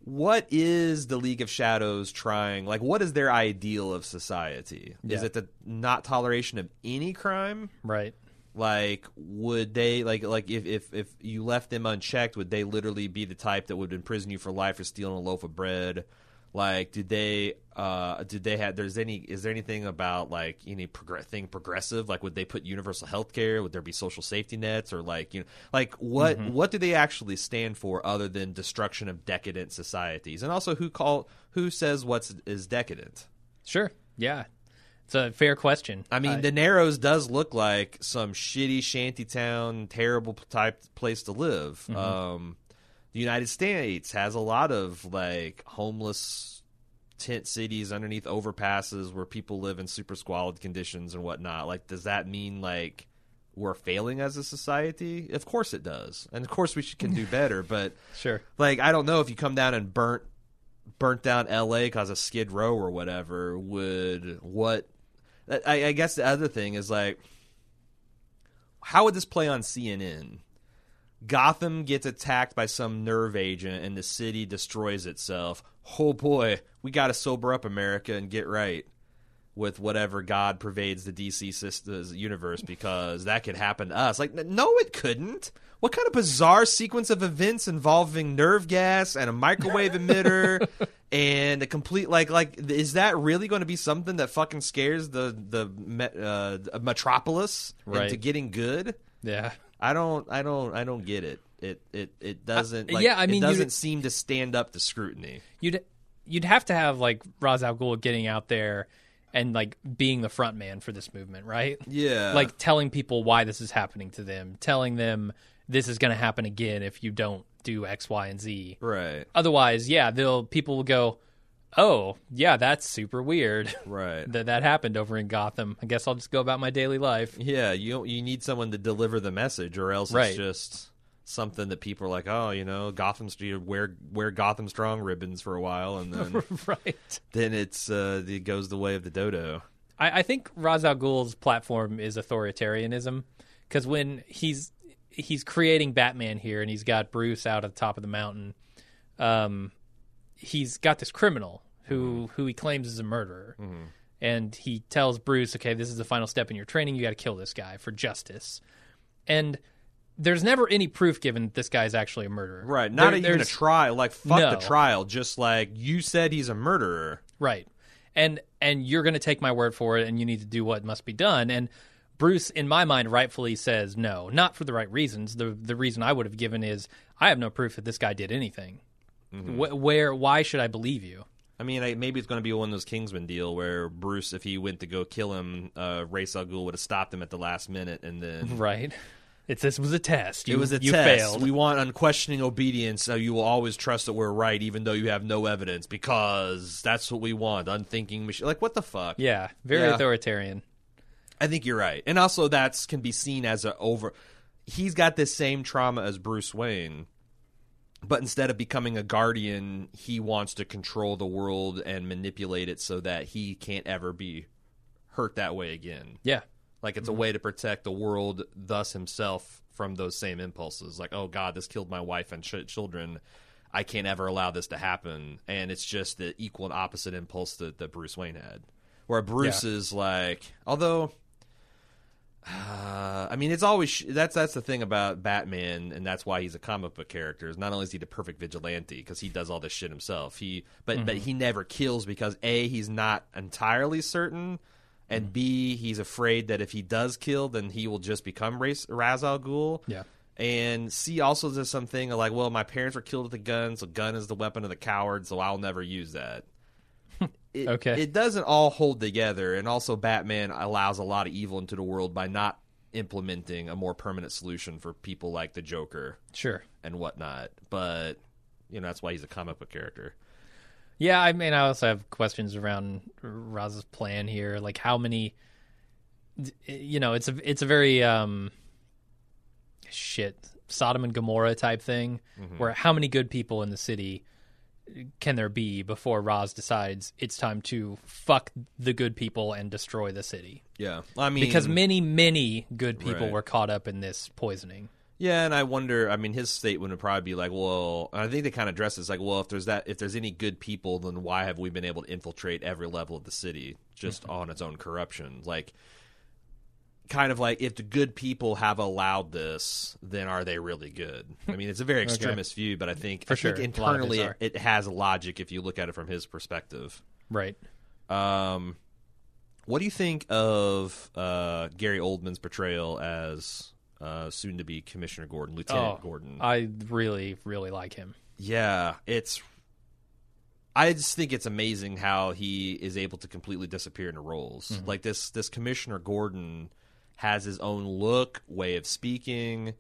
what is the League of Shadows trying? Like, what is their ideal of society? Is it the not toleration of any crime? Right. Like, would they like like if if if you left them unchecked, would they literally be the type that would imprison you for life for stealing a loaf of bread? Like, did they? Uh, did they have? There's any? Is there anything about like any progr- thing progressive? Like, would they put universal health care? Would there be social safety nets? Or like, you know, like what? What do they actually stand for other than destruction of decadent societies? And also, who call? Who says what's is decadent? Sure. Yeah. It's a fair question. I mean, the Narrows does look like some shitty shantytown, terrible type place to live. Um, the United States has a lot of like homeless tent cities underneath overpasses where people live in super squalid conditions and whatnot. Like, does that mean like we're failing as a society? Of course it does, and of course we should, can do better. <laughs> But sure. like, I don't know if you come down and burnt burnt down L.A. because of Skid Row or whatever. Would what? I, I guess the other thing is like, how would this play on CNN? Gotham gets attacked by some nerve agent and the city destroys itself. Oh boy, we got to sober up, America, and get right with whatever God pervades the DC system, universe because that could happen to us. Like, no, it couldn't. What kind of bizarre sequence of events involving nerve gas and a microwave emitter <laughs> and a complete like like is that really going to be something that fucking scares the the uh, metropolis Right. into getting good? Yeah. I don't I don't I don't get it. It it it doesn't like, yeah, I mean, it doesn't seem to stand up to scrutiny. You'd you'd have to have like Ra's al Ghul getting out there and like being the front man for this movement, right? Yeah. Like telling people why this is happening to them, telling them this is going to happen again if you don't do X, Y, and Z. right. Otherwise, yeah, they'll people will go, "Oh, yeah, that's super weird Right. <laughs> that that happened over in Gotham. I guess I'll just go about my daily life." Yeah, you you need someone to deliver the message, or else Right. it's just something that people are like, oh, you know, Gotham Street, wear wear Gotham Strong ribbons for a while, and then <laughs> right. then it's uh, it goes the way of the dodo. I, I think Ra's al Ghul's platform is authoritarianism because when he's he's creating Batman here and he's got Bruce out at the top of the mountain, um, he's got this criminal who who he claims is a murderer, and he tells Bruce, "Okay, this is the final step in your training. You got to kill this guy for justice." And there's never any proof given that this guy is actually a murderer. Right, not There- even a trial. Like fuck the trial. Just like you said, he's a murderer. Right. And and you're going to take my word for it and you need to do what must be done and Bruce in my mind rightfully says no, not for the right reasons. The the reason I would have given is I have no proof that this guy did anything. Wh- where why should I believe you? I mean, I, maybe it's going to be one of those Kingsman deal where Bruce, if he went to go kill him, uh, al Ghul would have stopped him at the last minute, and then <laughs> Right. It's this was a test. You, It was a you test. failed. We want unquestioning obedience, so you will always trust that we're right, even though you have no evidence, because that's what we want. Unthinking machine. Like what the fuck? yeah, very Yeah. authoritarian. I think you're right, and also that's can be seen as a over. He's got this same trauma as Bruce Wayne, but instead of becoming a guardian, he wants to control the world and manipulate it so that he can't ever be hurt that way again. Yeah. Like it's a way to protect the world, thus himself, from those same impulses. Like, oh God, this killed my wife and ch- children. I can't ever allow this to happen. And it's just the equal and opposite impulse that, that Bruce Wayne had. Where Bruce is like, although, uh, I mean, it's always sh- that's that's the thing about Batman, and that's why he's a comic book character. Is not only is he the perfect vigilante because he does all this shit himself. He, but but he never kills because a he's not entirely certain, and b he's afraid that if he does kill, then he will just become Ra's, Ra's al Ghul. Yeah. And C also does something like, well, my parents were killed with a gun, so gun is the weapon of the coward, so I'll never use that. <laughs> It, Okay. It doesn't all hold together, and also Batman allows a lot of evil into the world by not implementing a more permanent solution for people like the Joker Sure. and whatnot. But you know that's why he's a comic book character. Yeah, I mean, I also have questions around Raz's plan here. Like, how many? You know, it's a it's a very um, shit Sodom and Gomorrah type thing, where how many good people in the city can there be before Raz decides it's time to fuck the good people and destroy the city? Yeah, I mean Because many, many good people Right. were caught up in this poisoning. Yeah, and I wonder. I mean, his statement would probably be like, "Well," I think they kind of address this like, "Well, if there's that, if there's any good people, then why have we been able to infiltrate every level of the city just on its own corruption?" Like, kind of like if the good people have allowed this, then are they really good? I mean, it's a very <laughs> extremist view, but I think For I think sure. Of internally it, it has logic if you look at it from his perspective. Right. Um, what do you think of uh, Gary Oldman's portrayal as uh, soon to be Commissioner Gordon, Lieutenant Oh, Gordon? I really, really like him. Yeah, it's. I just think it's amazing how he is able to completely disappear into roles. Mm-hmm. Like this, this Commissioner Gordon has his own look, way of speaking,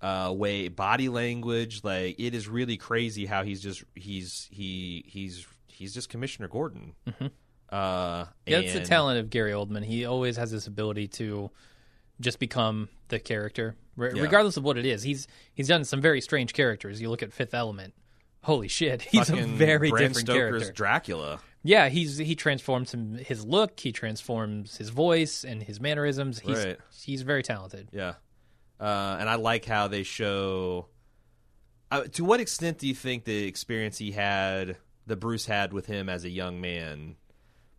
uh, way body language. Like it is really crazy how he's just he's he he's he's just Commissioner Gordon. Mm-hmm. Uh, That's the talent of Gary Oldman. He always has this ability to just become the character, re- Yeah. regardless of what it is. He's he's done some very strange characters. You look at Fifth Element. Holy shit, <laughs> he's a very Bram different Stoker's character. Dracula. Yeah, he's he transforms him his look, he transforms his voice and his mannerisms. He's Right. he's very talented. Yeah, uh, and I like how they show. Uh, to what extent do you think the experience he had, that Bruce had with him as a young man,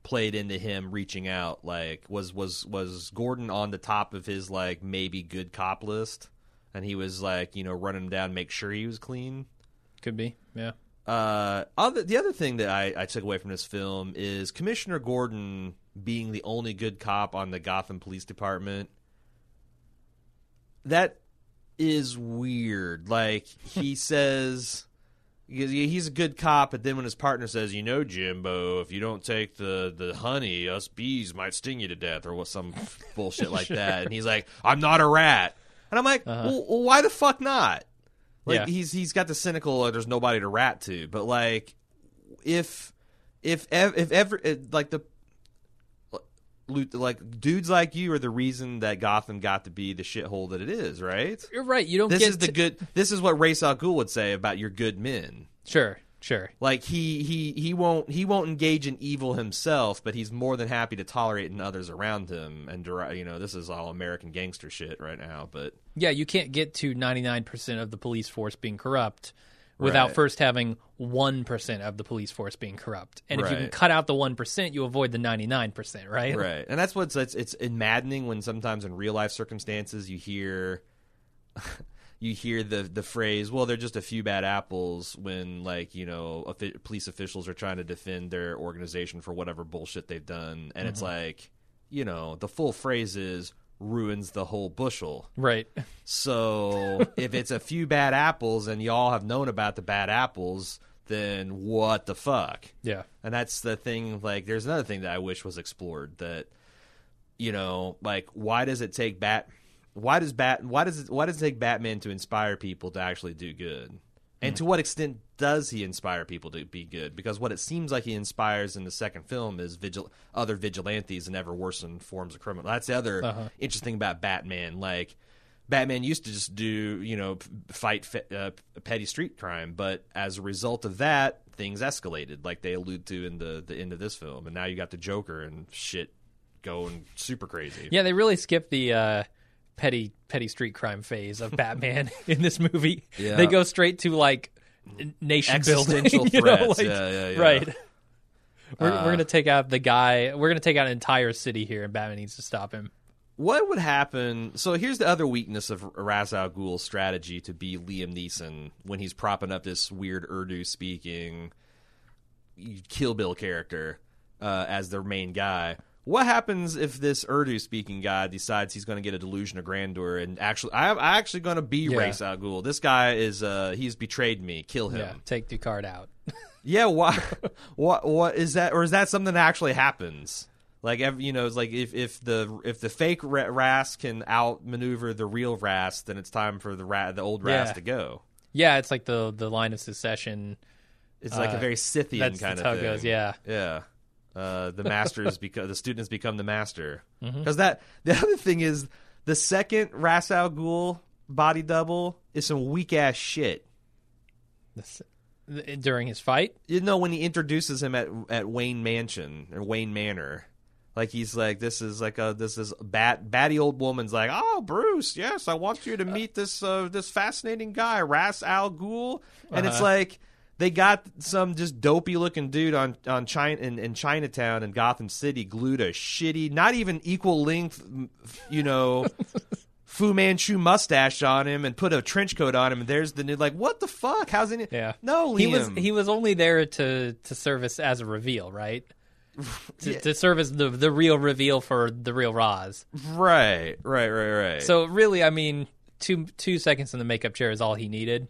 played into him reaching out? Like, was was was Gordon on the top of his like maybe good cop list, and he was like you know running him down, make sure he was clean. Could be. Yeah. Uh, other the other thing that I, I took away from this film is Commissioner Gordon being the only good cop on the Gotham Police Department. That is weird. Like he <laughs> says, he's a good cop, but then when his partner says, "You know, Jimbo, if you don't take the the honey, us bees might sting you to death," or what some bullshit like <laughs> that, and he's like, "I'm not a rat," and I'm like, well, well, "Why the fuck not?" Like Yeah. he's he's got the cynical. Uh, there's nobody to rat to, but like if if ev- if ever like the like dudes like you are the reason that Gotham got to be the shithole that it is, right? You're right. You don't This get is the to- good. This is what Ra's al Ghul would say about your good men. Sure, sure. Like he he he won't he won't engage in evil himself, but he's more than happy to tolerate in others around him. And you know, this is all American gangster shit right now. But Yeah, you can't get to 99% of the police force being corrupt without Right. first having 1% of the police force being corrupt. And if you can cut out the 1%, you avoid the 99%, right? right, and that's what's it's it's maddening when sometimes in real life circumstances you hear. <laughs> You hear the the phrase, "Well, they're just a few bad apples." When like you know, offi- police officials are trying to defend their organization for whatever bullshit they've done, and it's mm-hmm. like, you know, the full phrase is ruins the whole bushel. Right. So <laughs> if it's a few bad apples and y'all have known about the bad apples, then what the fuck? Yeah. And that's the thing. Like, there's another thing that I wish was explored. That you know, like, why does it take bat? Why does bat? Why does it? Why does it take Batman to inspire people to actually do good? And to what extent does he inspire people to be good? Because what it seems like he inspires in the second film is vigil- other vigilantes and ever worsened forms of criminal. That's the other Uh-huh. interesting about Batman. Like, Batman used to just do, you know, fight uh, petty street crime, but as a result of that, things escalated, like they allude to in the the end of this film. And now you got the Joker and shit going super crazy. Yeah, they really skipped the uh, petty petty street crime phase of Batman <laughs> in this movie. Yeah. They go straight to like nation building, <laughs> you know, like- yeah, yeah. Right. We're, Uh, we're gonna take out the guy. We're gonna take out an entire city here, and Batman needs to stop him. What would happen? So here's the other weakness of Ra's al Ghul's strategy to be Liam Neeson when he's propping up this weird Urdu speaking Kill Bill character uh, as their main guy. What happens if this Urdu speaking guy decides he's going to get a delusion of grandeur and actually, I'm actually going to be Yeah. Ra's al Ghul. This guy is, uh, he's betrayed me. Kill him. Yeah, take Ducard out. <laughs> Yeah, why? <laughs> what? What is that? Or is that something that actually happens? Like, you know, it's like if if the if the fake Ra- Ra's can outmaneuver the real Ra's, then it's time for the Ra- the old Ra's Yeah. to go. yeah, it's like the the line of secession. It's like a Uh, very Scythian kind that's of how it thing. goes, yeah. yeah. Uh, the masters <laughs> become the students become the master Mm-hmm. because that the other thing is the second Ra's Al Ghul body double is some weak ass shit. This, during his fight. you know when he introduces him at at Wayne Mansion or Wayne Manor, like he's like this is like a this is bat batty old woman's like oh Bruce yes I want you to meet this uh, this fascinating guy Ra's Al Ghul and it's Uh-huh. like they got some just dopey looking dude on on China in, in Chinatown in Gotham City glued a shitty, not even equal length, you know. <laughs> Fu Manchu mustache on him and put a trench coat on him, and there's the new like, what the fuck? How's he? Yeah. no, Liam. He was he was only there to to service as a reveal, right? <laughs> to, Yeah. to serve as the the real reveal for the real Ra's. right, right, right, right. So really, I mean, two two seconds in the makeup chair is all he needed.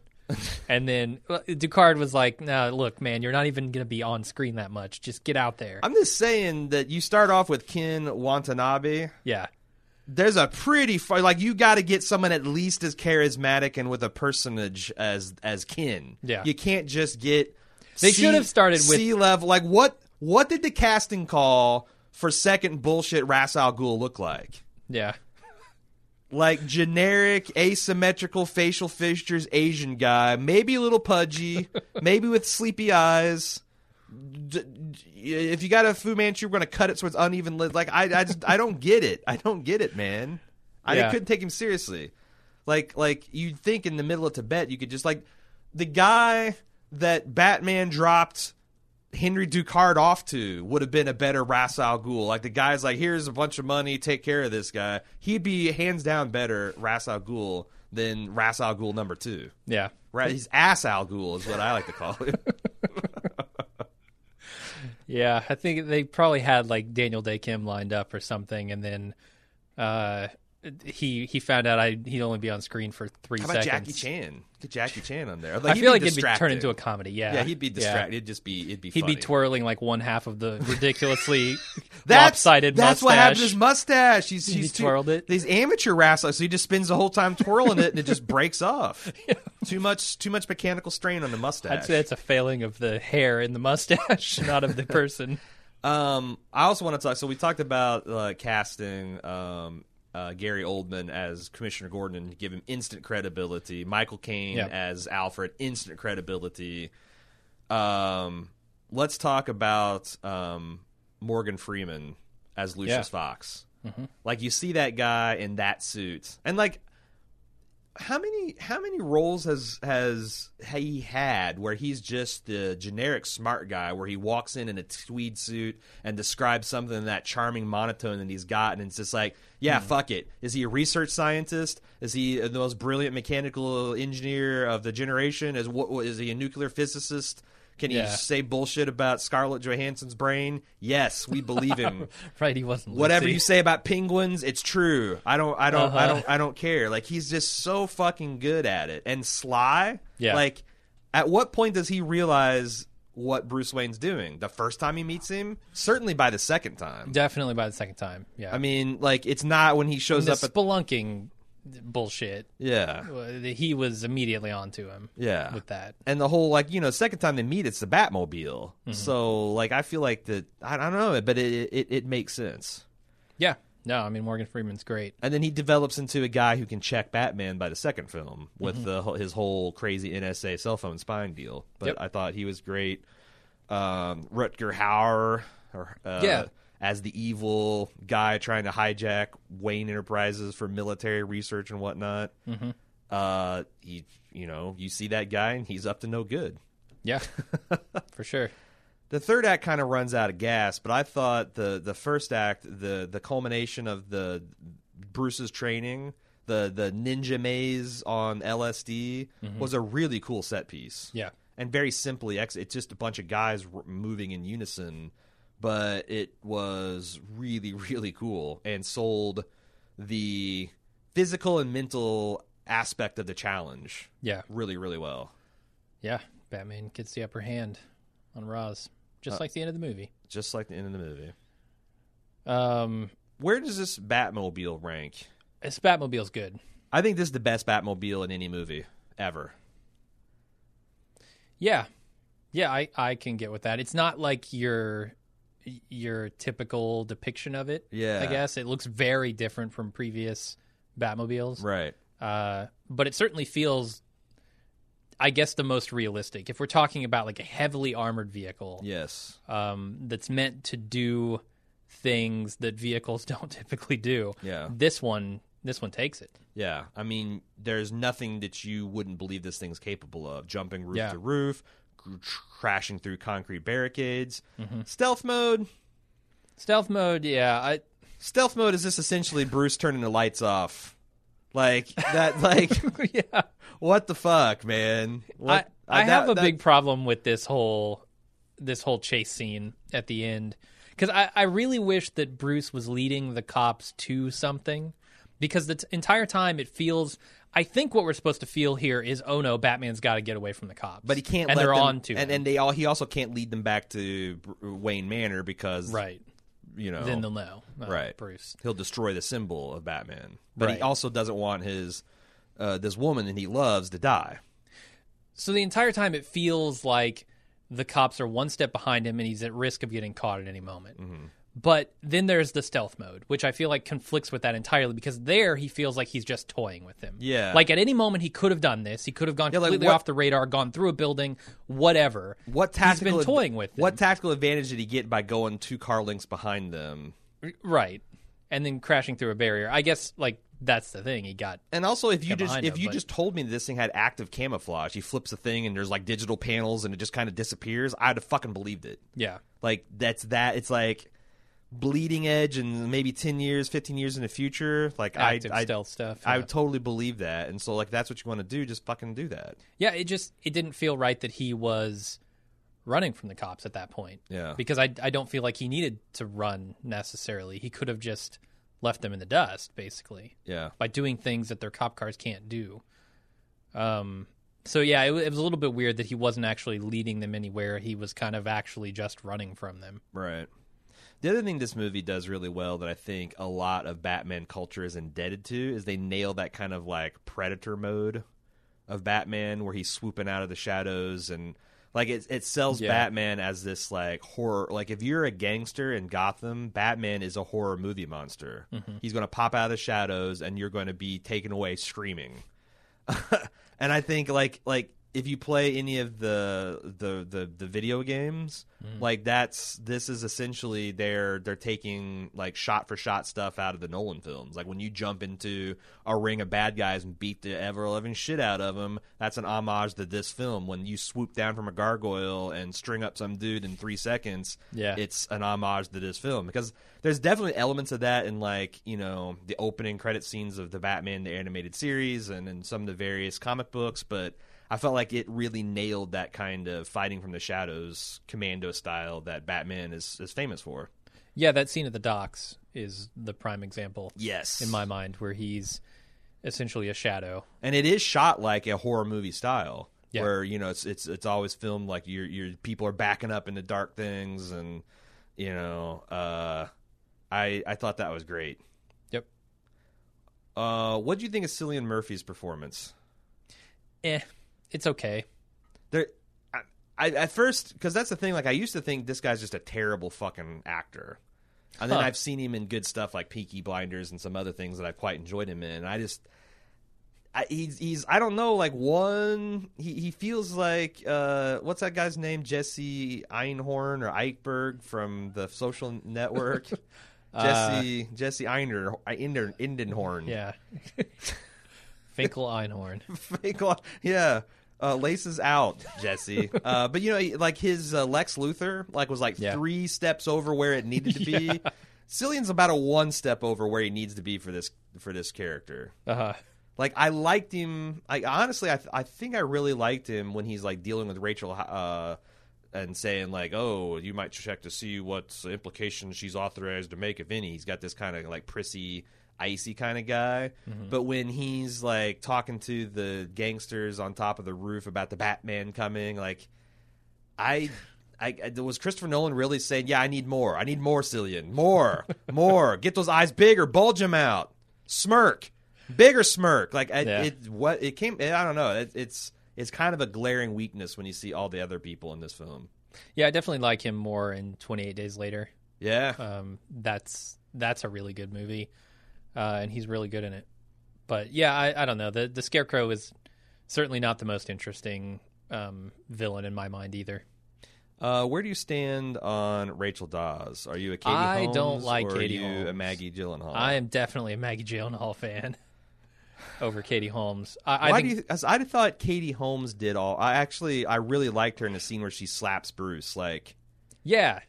And then Ducard was like, "No, look, man, you're not even going to be on screen that much. Just get out there." I'm just saying that you start off with Ken Watanabe. yeah, There's a pretty far, like you got to get someone at least as charismatic and with a personage as as Ken. Yeah. you can't just get. They should have started with- sea level. Like what? What did the casting call for second bullshit Ra's Al Ghul look like? yeah, Like generic asymmetrical facial features Asian guy, maybe a little pudgy, <laughs> maybe with sleepy eyes. D- d- if you got a Fu Manchu, we're gonna cut it so it's uneven. li- Like I, I just I don't get it. I don't get it, man. I Yeah. couldn't take him seriously. Like like you'd think in the middle of Tibet you could just like the guy that Batman dropped Henry Ducard off to would have been a better Ra's Al Ghul. Like the guy's like, here's a bunch of money, take care of this guy. He'd be hands down better Ra's Al Ghul than Ra's Al Ghul number two. yeah. Right? He's Ass Al Ghul is what I like to call him. <laughs> Yeah, I think they probably had like Daniel Dae Kim lined up or something, and then uh, he he found out I he'd only be on screen for three How about seconds. Jackie Chan? Get Jackie Chan on there. Like, I feel like it'd be turned into a comedy. Yeah, Yeah, he'd be distracted. It'd just be it'd be He'd funny. be twirling like one half of the <laughs> ridiculously <laughs> That's lopsided That's mustache. what happened to his mustache. He's, He too, twirled it. These amateur wrestlers, so he just spends the whole time twirling it, and it just breaks <laughs> off. Too much, too much mechanical strain on the mustache. I'd say it's a failing of the hair in the mustache, not of the person. Um, I also want to talk. So we talked about uh, casting um, uh, Gary Oldman as Commissioner Gordon and give him instant credibility. Michael Caine Yeah. as Alfred, instant credibility. Um, let's talk about um, Morgan Freeman as Lucius Yeah. Fox. Like you see that guy in that suit, and like how many how many roles has has he had where he's just the generic smart guy where he walks in in a tweed suit and describes something in that charming monotone that he's got and it's just like yeah hmm. fuck it. Is he a research scientist? Is he the most brilliant mechanical engineer of the generation? Is what is he a nuclear physicist can he say bullshit about Scarlett Johansson's brain yes we believe him <laughs> Right, he wasn't. whatever Lucy. you say about penguins, it's true. I don't, I don't, I Uh-huh. don't, I don't care. Like he's just so fucking good at it. And Sly, Yeah. Like, at what point does he realize what Bruce Wayne's doing? The first time he meets him, certainly by the second time. Definitely by the second time. Yeah, I mean, like it's not when he shows up at spelunking bullshit. yeah, He was immediately onto him. yeah. with that. and the whole like you know second time they meet, it's the Batmobile. Mm-hmm. So like I feel like that I, I don't know, but it, it it makes sense. Yeah, no, I mean Morgan Freeman's great. And then he develops into a guy who can check Batman by the second film with Mm-hmm. the his whole crazy NSA cell phone spying deal. But Yep. I thought he was great. Um, Rutger Hauer, or, uh, Yeah. As the evil guy trying to hijack Wayne Enterprises for military research and whatnot. Mm-hmm. Uh, he, you know, you see that guy and he's up to no good. Yeah, <laughs> for sure. The third act kind of runs out of gas, but I thought the the first act, the the culmination of the Bruce's training, the the ninja maze on LSD was a really cool set piece. Yeah, And very simply, it's just a bunch of guys moving in unison, but it was really <laughs> really cool and sold the physical and mental aspect of the challenge yeah, really really well. yeah. Batman gets the upper hand on Ra's, just Uh, like the end of the movie. Just like the end of the movie. Um, Where does this Batmobile rank? this Batmobile's good. I think this is the best Batmobile in any movie ever. Yeah, yeah. I I can get with that. It's not like your your typical depiction of it. Yeah. I guess it looks very different from previous Batmobiles. Right. uh, but it certainly feels, I guess, the most realistic. If we're talking about like a heavily armored vehicle Yes. um, that's meant to do things that vehicles <laughs> don't typically do, Yeah. this one, this one takes it. Yeah. I mean, there's nothing that you wouldn't believe this thing's capable of. Jumping roof Yeah. to roof, crashing through concrete barricades. Mm-hmm. Stealth mode. Stealth mode, yeah. I Stealth mode is just essentially Bruce turning the lights off. Like that. Like <laughs> yeah. what the fuck, man? What, I, I that- have a that- big problem with this whole this whole chase scene at the end because I, I really wish that Bruce was leading the cops to something because the t- entire time it feels. I think what we're supposed to feel here is, oh no, Batman's got to get away from the cops, But he can't. and let they're them- on to and, him. and they all. He also can't lead them back to Wayne Manor because right. you know Then they'll know, uh, Right. Bruce. he'll destroy the symbol of Batman. But he also doesn't want his uh, this woman that he loves to die. So the entire time it feels like the cops are one step behind him and he's at risk of getting caught at any moment. Mm-hmm. But then there's the stealth mode, which I feel like conflicts with that entirely because there he feels like he's just toying with him. Yeah. Like at any moment he could have done this. He could have gone Yeah, like completely what- off the radar, gone through a building, whatever. What He's tactical? been toying with What them. tactical advantage did he get by going two car links behind them? right. And then crashing through a barrier. I guess like that's the thing. He got And also, if you just if him, you but- just told me this thing had active camouflage, he flips the thing and there's like digital panels and it just kind of disappears, I'd have fucking believed it. yeah. Like that's that. It's like bleeding edge and maybe 10 years 15 years in the future like Active I, I stealth stuff. I would totally believe that and so like that's what you want to do just fucking do that Yeah, it just it didn't feel right that he was running from the cops at that point. Yeah. Because I I don't feel like he needed to run necessarily. He could have just left them in the dust basically yeah by doing things that their cop cars can't do. Um so yeah, it, it was a little bit weird that he wasn't actually leading them anywhere. He was kind of actually just running from them. right the other thing this movie does really well that I think a lot of Batman culture is indebted to is they nail that kind of like predator mode of Batman where he's swooping out of the shadows and like it it sells Yeah. Batman as this like horror like if you're a gangster in Gotham, Batman is a horror movie monster. Mm-hmm. He's going to pop out of the shadows and you're going to be taken away screaming. <laughs> and I think like like if you play any of the the the, the video games, mm. like that's this is essentially they're they're taking like shot for shot stuff out of the Nolan films. Like when you jump into a ring of bad guys and beat the ever loving shit out of them, that's an homage to this film. When you swoop down from a gargoyle and string up some dude in three seconds, Yeah. it's an homage to this film because there's definitely elements of that in like you know the opening credit scenes of the Batman the animated series and in some of the various comic books, but I felt like it really nailed that kind of fighting from the shadows commando style that Batman is is famous for. Yeah, that scene at the docks is the prime example Yes, in my mind where he's essentially a shadow. and it is shot like a horror movie style. Yeah. Where you know it's it's it's always filmed like your your people are backing up into dark things and you know uh I I thought that was great. Yep. Uh what do you think of Cillian Murphy's performance? Eh, it's okay. There I, I at first cuz that's the thing like I used to think this guy's just a terrible fucking actor. And then Huh. I've seen him in good stuff like Peaky Blinders and some other things that I've quite enjoyed him in. And I just I, he's he's I don't know like one he he feels like uh what's that guy's name Jesse Einhorn or Eichberg from the Social Network <laughs> Jesse Jesse Einer Inder Indenhorn Yeah. <laughs> Finkel Einhorn. <laughs> Fake lo- yeah uh, laces out Jesse <laughs> uh, but you know like his uh, Lex Luthor like was like Yeah. three steps over where it needed to be <laughs> Cillian's about a one step over where he needs to be for this for this character Uh-huh. Like I liked him. I honestly, I th- I think I really liked him when he's like dealing with Rachel uh, and saying like, "Oh, you might check to see what implications she's authorized to make, if any." He's got this kind of like prissy, icy kind of guy. But when he's like talking to the gangsters on top of the roof about the Batman coming, like I. I, I- was Christopher Nolan really saying, "Yeah, I need more. I need more, Cillian. More, <laughs> more. Get those eyes bigger. Bulge them out. Smirk, bigger smirk. Like I, Yeah. it, what it came. I don't know. It, it's it's kind of a glaring weakness when you see all the other people in this film. Yeah, I definitely like him more in 28 Days Later. Yeah, Um, that's that's a really good movie, uh, and he's really good in it. But yeah, I, I don't know. The the Scarecrow is certainly not the most interesting um, villain in my mind either. Uh, where do you stand on Rachel Dawes? Are you a Katie Holmes? I Holmes don't like or Katie are you a Holmes. Maggie Gyllenhaal? I am definitely a Maggie Gyllenhaal fan. <laughs> over Katie Holmes. I, I Why think do you? As I thought Katie Holmes did all. I actually, I really liked her in the scene where she slaps Bruce. Like yeah,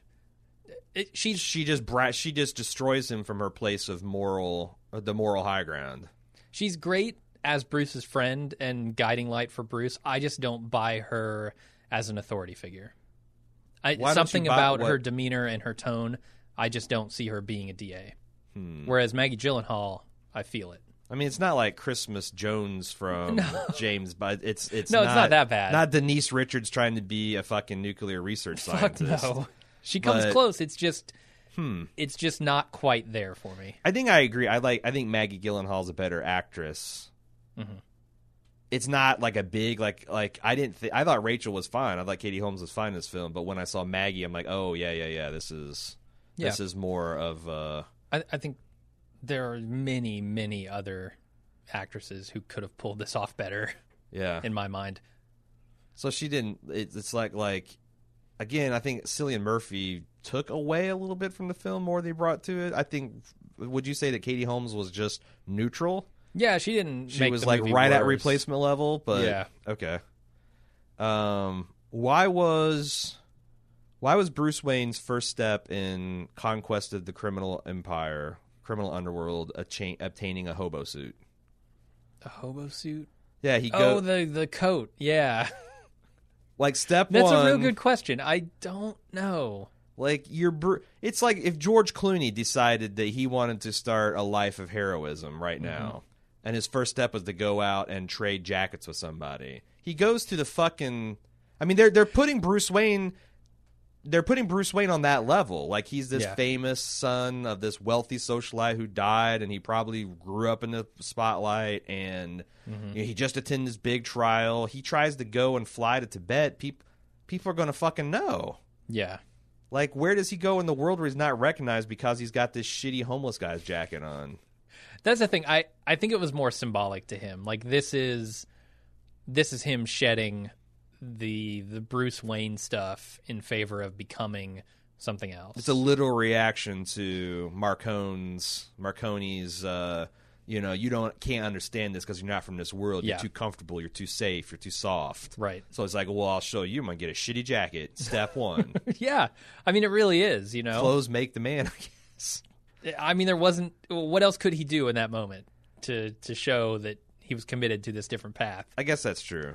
it, she's she just bra- she just destroys him from her place of moral, the moral high ground. she's great as Bruce's friend and guiding light for Bruce. I just don't buy her as an authority figure. I, Why don't you something about what- her demeanor and her tone, I just don't see her being a DA. Hmm. Whereas Maggie Gyllenhaal, I feel it. I mean, it's not like Christmas Jones from <laughs> James, but it's it's No, it's not that bad. Not Denise Richards trying to be a fucking nuclear research <laughs> Fuck scientist. no. She comes But- close. It's just, Hmm. it's just not quite there for me. I think I agree. I like. I think Maggie Gyllenhaal's a better actress. Mhm. It's not like a big like like I didn't. Th- I thought Rachel was fine. I thought Katie Holmes was fine in this film. But when I saw Maggie, I'm like, oh yeah, yeah, yeah. This is Yeah. this is more of uh I, I think there are many, many other actresses who could have pulled this off better, yeah. in my mind. So she didn't. It, it's like like again. I think Cillian Murphy took away a little bit from the film more they brought to it. I think. Would you say that Katie Holmes was just neutral? Yeah, she didn't. She was like right at replacement level, but Yeah. okay. Um, why was why was Bruce Wayne's first step in conquest of the criminal empire, criminal underworld, a cha- obtaining a hobo suit? A hobo suit. Yeah, he Oh, the the coat. Yeah, <laughs> like step that's one. That's a real good question. I don't know. Like you're, Bru- it's like if George Clooney decided that he wanted to start a life of heroism right Mm-hmm. now, and his first step was to go out and trade jackets with somebody. He goes to the fucking. I mean, they're they're putting Bruce Wayne. They're putting Bruce Wayne on that level. Like he's this Yeah. famous son of this wealthy socialite who died, and he probably grew up in the spotlight, and Mm-hmm. you know, he just attended this big trial. He tries to go and fly to Tibet. People, people are going to fucking know. Yeah, Like, where does he go in the world where he's not recognized because he's got this shitty homeless guy's jacket on? that's the thing. I I think it was more symbolic to him. Like this is this is him shedding the the Bruce Wayne stuff in favor of becoming something else. It's a literal reaction to Marcone's Marconi's. Uh, you know, you don't can't understand this because you're not from this world. You're Yeah. too comfortable. You're too safe. You're too soft. right. So it's like, well, I'll show you. I'm gonna get a shitty jacket. Step one: <laughs> yeah, I mean it really is. You know, clothes make the man. <laughs> I guess. I mean, there wasn't. What else could he do in that moment to to show that he was committed to this different path? I guess that's true.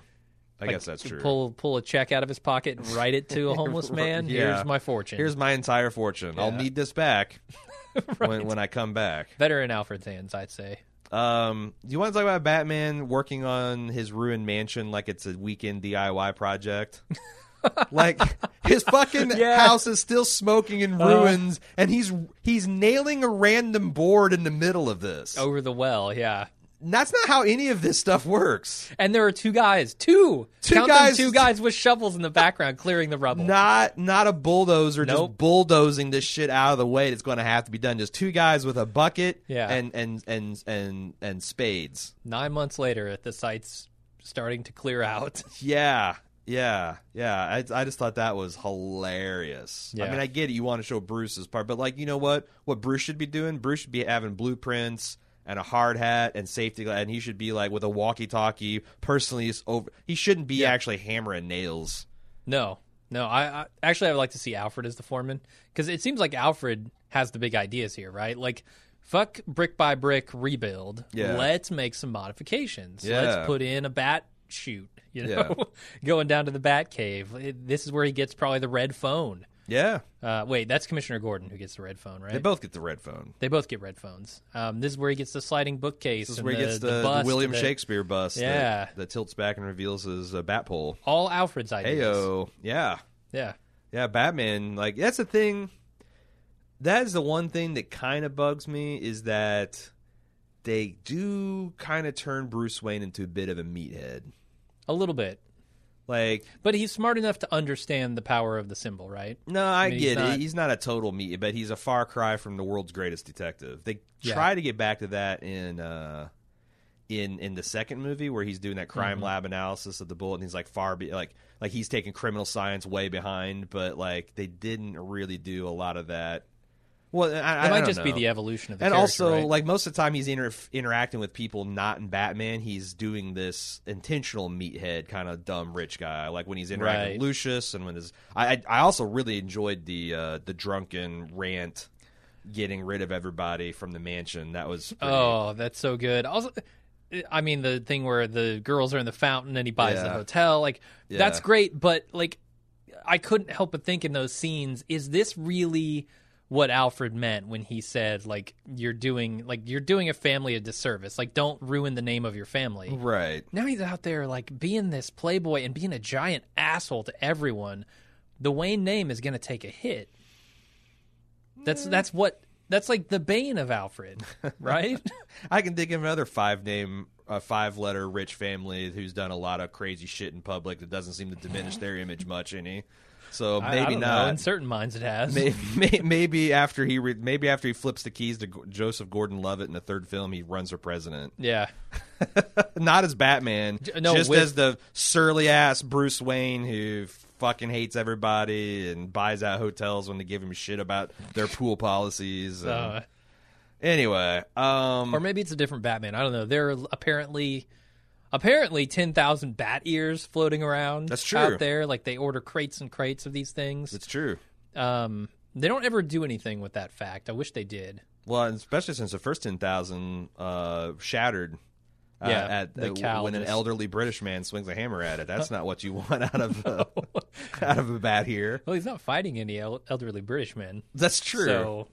I Like, guess that's true. Pull pull a check out of his pocket and write it to a <laughs> homeless man. Yeah. Here's my fortune. Here's my entire fortune. I'll need this back <laughs> when when I come back. better in Alfred's hands, I'd say. Um, do you want to talk about Batman working on his ruined mansion like it's a weekend DIY project? <laughs> like his fucking Yeah. house is still smoking in ruins, and he's he's nailing a random board in the middle of this. Over the well, yeah. That's not how any of this stuff works. And there are two guys, two, Two Count them, guys- two guys with shovels in the background clearing the rubble. Not not a bulldozer just Nope. bulldozing this shit out of the way. That's going to have to be done. Just two guys with a bucket, Yeah. and and and and and spades. Nine months later, at the site's starting to clear out. <laughs> Yeah, yeah, yeah. I, I just thought that was hilarious. I mean, I get it. You want to show Bruce's part, but like, you know what? What Bruce should be doing? Bruce should be having blueprints and a hard hat and safety, gla- and he should be like with a walkie-talkie. Personally, over. He shouldn't be Yeah. actually hammering nails. No, no. I, I actually I would like to see Alfred as the foreman because it seems like Alfred has the big ideas here, right? Like, fuck brick by brick rebuild. Yeah. Let's make some modifications. Yeah. Let's put in a bat shoot. You know, <laughs> going down to the Bat Cave. It- This is where he gets probably the red phone. Yeah, Uh, wait, that's Commissioner Gordon who gets the red phone, right? they both get the red phone. They both get red phones. Um, this is where he gets the sliding bookcase. This is where he the, gets the, the, the William that- Shakespeare bust. Yeah. that, that tilts back and reveals his uh, bat pole. All Alfred's ideas. Heyo, yeah. Yeah. Yeah, Batman. Like that's the thing. That is the one thing that kind of bugs me is that they do kind of turn Bruce Wayne into a bit of a meathead. A little bit. Like, But he's smart enough to understand the power of the symbol, right? no, I, mean, get he's it. not- He's not a total meathead, but he's a far cry from the world's greatest detective. They Yeah. try to get back to that in uh in in the second movie where he's doing that Mm-hmm. crime lab analysis of the bullet and he's like far be like like he's taking criminal science way behind, but like they didn't really do a lot of that Well, I, I might just be the evolution of the and also right? like most of the time he's inter- interacting with people not in batman he's doing this intentional meathead kind of dumb rich guy like when he's interacting Right. with lucius and when his i i also really enjoyed the uh the drunken rant getting rid of everybody from the mansion that was pretty, Oh, that's so good. Also, I mean, the thing where the girls are in the fountain and he buys the hotel, like that's great. But like, I couldn't help but think in those scenes, is this really what Alfred meant when he said, like, you're doing, like, you're doing a family a disservice. Like, don't ruin the name of your family. right Now he's out there like being this playboy and being a giant asshole to everyone. The Wayne name is going to take a hit. That's mm. that's what that's like the bane of Alfred, <laughs> right? <laughs> i can think of another five name a five letter rich family who's done a lot of crazy shit in public that doesn't seem to diminish their image much any so I- I maybe don't know. not In certain minds, it has. Maybe, maybe after he re- maybe after he flips the keys to G- Joseph Gordon-Levitt in the third film, he runs for president. Yeah, <laughs> Not as Batman, no, just with- as the surly ass Bruce Wayne who fucking hates everybody and buys out hotels when they give him shit about their pool policies. and- uh, anyway, um, or maybe it's a different Batman. I don't know. There are apparently apparently ten thousand bat ears floating around. That's true. out there. Like they order crates and crates of these things. it's true. Um, they don't ever do anything with that fact. I wish they did. Well, and especially since the first ten thousand uh, shattered. Uh, Yeah, at the cow when an elderly British man swings a hammer at it, that's <laughs> not what you want out of uh, <laughs> <laughs> out of a bat here. Well, he's not fighting any el- elderly British men. That's true. So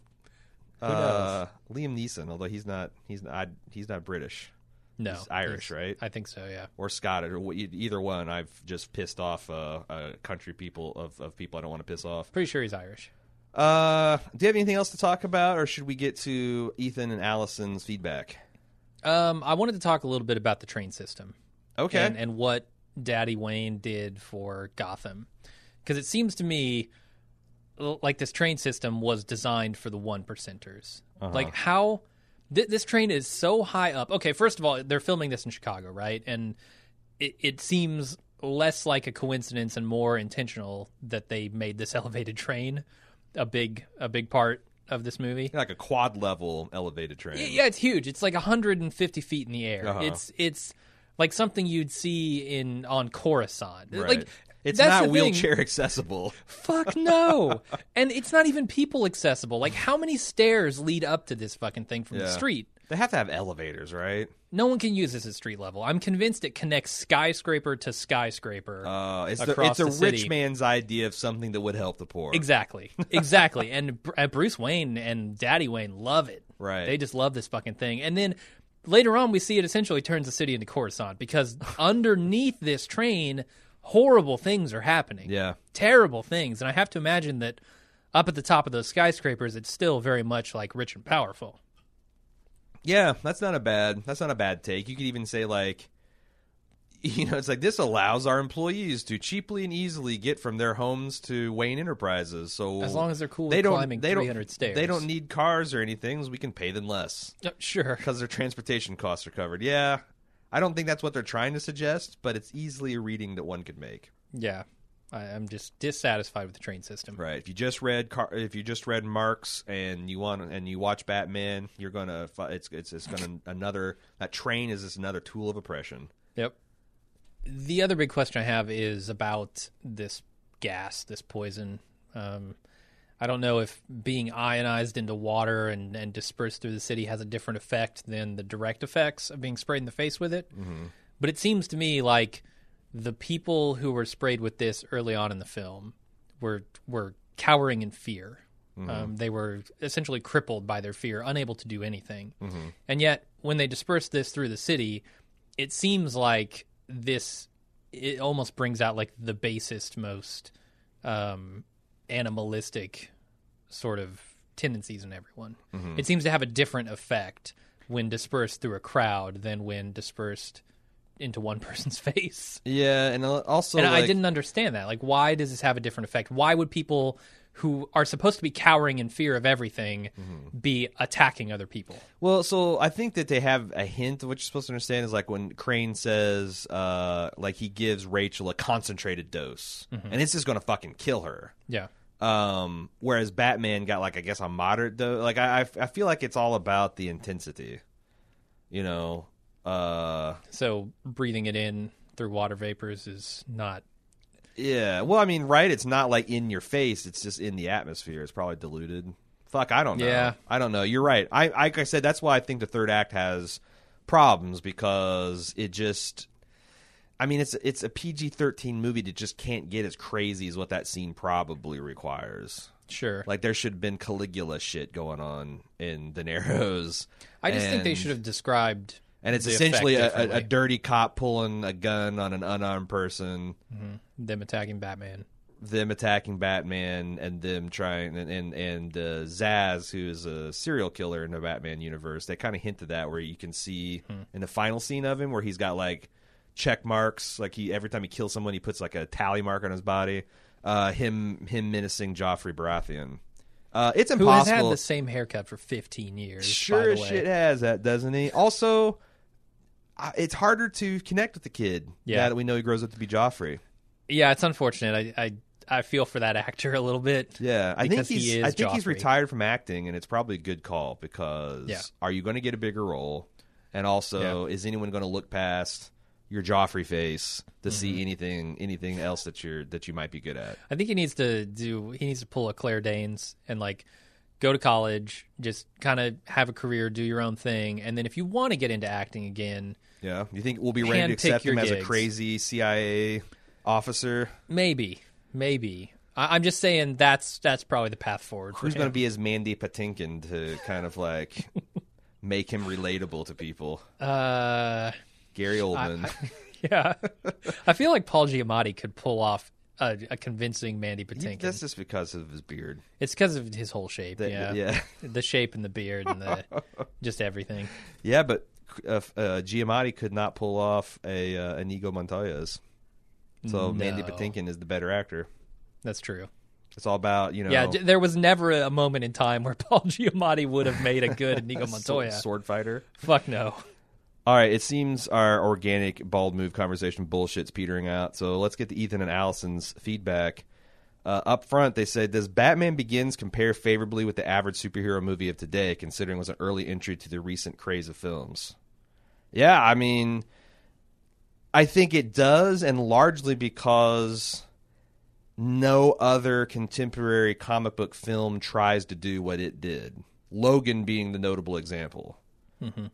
who uh, Liam Neeson, although he's not he's not he's not British no, he's Irish, he's- right? I think so. Yeah. or Scottish or either one. I've just pissed off uh, uh, country people of, of people I don't want to piss off. Pretty sure he's Irish. Uh, do you have anything else to talk about, or should we get to Ethan and Allison's feedback? Um, I wanted to talk a little bit about the train system. Okay, and, and what Daddy Wayne did for Gotham. Because it seems to me like this train system was designed for the one percenters. Like how th- this train is so high up. Okay, first of all, they're filming this in Chicago, right? And it, it seems less like a coincidence and more intentional that they made this <laughs> elevated train a big a big part of this movie. like a quad level elevated train. Yeah, it's huge. It's like 150 feet in the air. Uh-huh. It's it's like something you'd see in on Coruscant. Right. Like it's that's not wheelchair accessible. Fuck <laughs> no. and it's not even people accessible. Like how many stairs lead up to this fucking thing from the Yeah. street? They have to have elevators, right? No one can use this at street level. I'm convinced it connects skyscraper to skyscraper. Uh, it's the, Across it's a the rich man's idea of something that would help the poor. Exactly. Exactly. <laughs> and Br- uh, Bruce Wayne and Daddy Wayne love it. Right. They just love this fucking thing. And then later on, we see it essentially turns the city into Coruscant because <laughs> underneath this train, horrible things are happening. Yeah. Terrible things. And I have to imagine that up at the top of those skyscrapers, it's still very much like rich and powerful. Yeah, that's not a bad that's not a bad take. You could even say like <laughs> you know, it's like this allows our employees to cheaply and easily get from their homes to Wayne Enterprises. So As long as they're cool they don't climbing they 300 don't, stairs. They don't need cars or anything. So we can pay them less Uh, Sure. because their transportation costs are covered. Yeah, I don't think that's what they're trying to suggest, but it's easily a reading that one could make. Yeah. I, I'm just dissatisfied with the train system. Right. If you just read Car- if you just read Marx and you want and you watch Batman, you're gonna it's it's it's gonna <laughs> another that train is just another tool of oppression. Yep. The other big question I have is about this gas, this poison. Um, I don't know if being ionized into water and, and dispersed through the city has a different effect than the direct effects of being sprayed in the face with it. But it seems to me like the people who were sprayed with this early on in the film were were cowering in fear. Um, they were essentially crippled by their fear, unable to do anything. And yet, when they dispersed this through the city, it seems like this it almost brings out like the basest, most um, animalistic sort of tendencies in everyone. Mm-hmm. It seems to have a different effect when dispersed through a crowd than when dispersed into one <laughs> person's face. Yeah, and also and I didn't understand that. Like, why does this have a different effect? Why would people who are supposed to be cowering in fear of everything mm-hmm. be attacking other people? Well, so I think that they have a hint of what you're supposed to understand is like when Crane says, uh, like he gives Rachel a concentrated dose, mm-hmm. and it's just going to fucking kill her. Yeah. Um, whereas Batman got like I guess a moderate though. Like I I I feel like it's all about the intensity. You know, uh, So breathing it in through water vapors is not. yeah. Well, I mean, right? It's not like in your face. It's just in the atmosphere. It's probably diluted. Fuck, I don't know. Yeah. I don't know. You're right. I like I said, that's why I think the third act has problems because it just. I mean, it's it's a PG thirteen movie that just can't get as crazy as what that scene probably requires. Sure. Like there should have been Caligula shit going on in the Narrows. I just think they should have described. And it's essentially a, a, a dirty cop pulling a gun on an unarmed person, them attacking Batman. them attacking Batman, and them trying and and, and uh, Zsasz, who is a serial killer in the Batman universe. They kind of hinted that where you can see in the final scene of him where he's got like check marks, like he every time he kills someone, he puts like a tally mark on his body. Uh, him him menacing Joffrey Baratheon. Uh, it's Who has had the same haircut for 15 years. Sure as shit has that, doesn't he? Also, it's harder to connect with the kid. Yeah. now that we know he grows up to be Joffrey. Yeah, it's unfortunate. I, I I feel for that <laughs> actor a little bit. Yeah, I think he's. he is I think he's retired from acting, and it's probably a good call because Yeah. are you going to get a bigger role? And also, is anyone going to look past your Joffrey face to Mm-hmm. see anything anything else that you're that you might be good at? I think he needs to do. He needs to pull a Claire Danes and like go to college, just kind of have a career, do your own thing, and then if you want to get into acting again, Yeah, you think we'll be ready to accept him your as a crazy CIA officer? maybe, maybe. I, I'm just saying that's that's probably the path forward. For Who's going to be his Mandy Patinkin to kind of like <laughs> make him relatable to people? Uh, Gary Oldman. <laughs> yeah. I feel like Paul Giamatti could pull off a, a convincing Mandy Patinkin. That's just because of his beard. It's because of his whole shape. That- yeah. yeah, <laughs> the shape and the beard and the <laughs> just everything. yeah. But uh, uh, Giamatti could not pull off a uh, Inigo Montoya's. So Mandy Patinkin is the better actor. That's true. It's all about you know. Yeah, there was never a moment in time where Paul Giamatti would have made a good Inigo Montoya. sword fighter. Fuck no. All right, it seems our organic bald move conversation bullshit's petering out. So let's get to Ethan and Allison's feedback. Uh, up front, they said, "Does Batman Begins compare favorably with the average superhero movie of today, considering it was an early entry to the recent craze of films?" Yeah, I mean, I think it does, and largely because no other contemporary comic book film tries to do what it did. Logan being the notable example.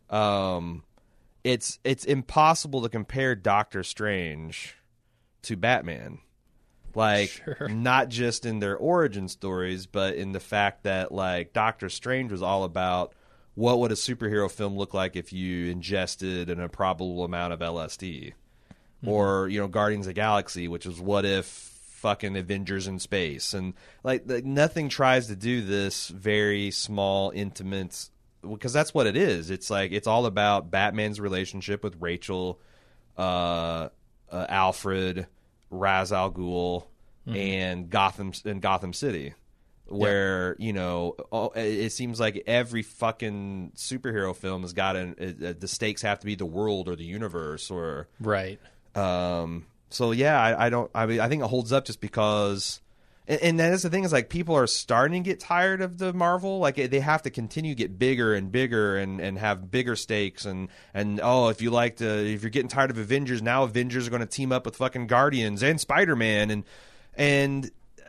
Um, it's it's impossible to compare Doctor Strange to Batman. Like Sure. <laughs> not just in their origin stories, but in the fact that like Doctor Strange was all about what would a superhero film look like if you ingested an improbable amount of LSD. Mm-hmm. Or, you know, Guardians of the Galaxy, which is what if fucking Avengers in space and like, like nothing tries to do this very small intimate because that's what it is. It's like it's all about Batman's relationship with Rachel, uh, uh, Alfred, Ra's Al Ghul, and Gotham and Gotham City, where you know all- it seems like every fucking superhero film has got an uh, the stakes have to be the world or the universe or Right. um, so yeah, I, I don't. I mean, I think it holds up just because, and, and that's the thing is like people are starting to get tired of the Marvel. Like they have to continue to get bigger and bigger and, and have bigger stakes and and oh, if you like to, if you're getting tired of Avengers, now Avengers are going to team up with fucking Guardians and Spider Man and and. uh,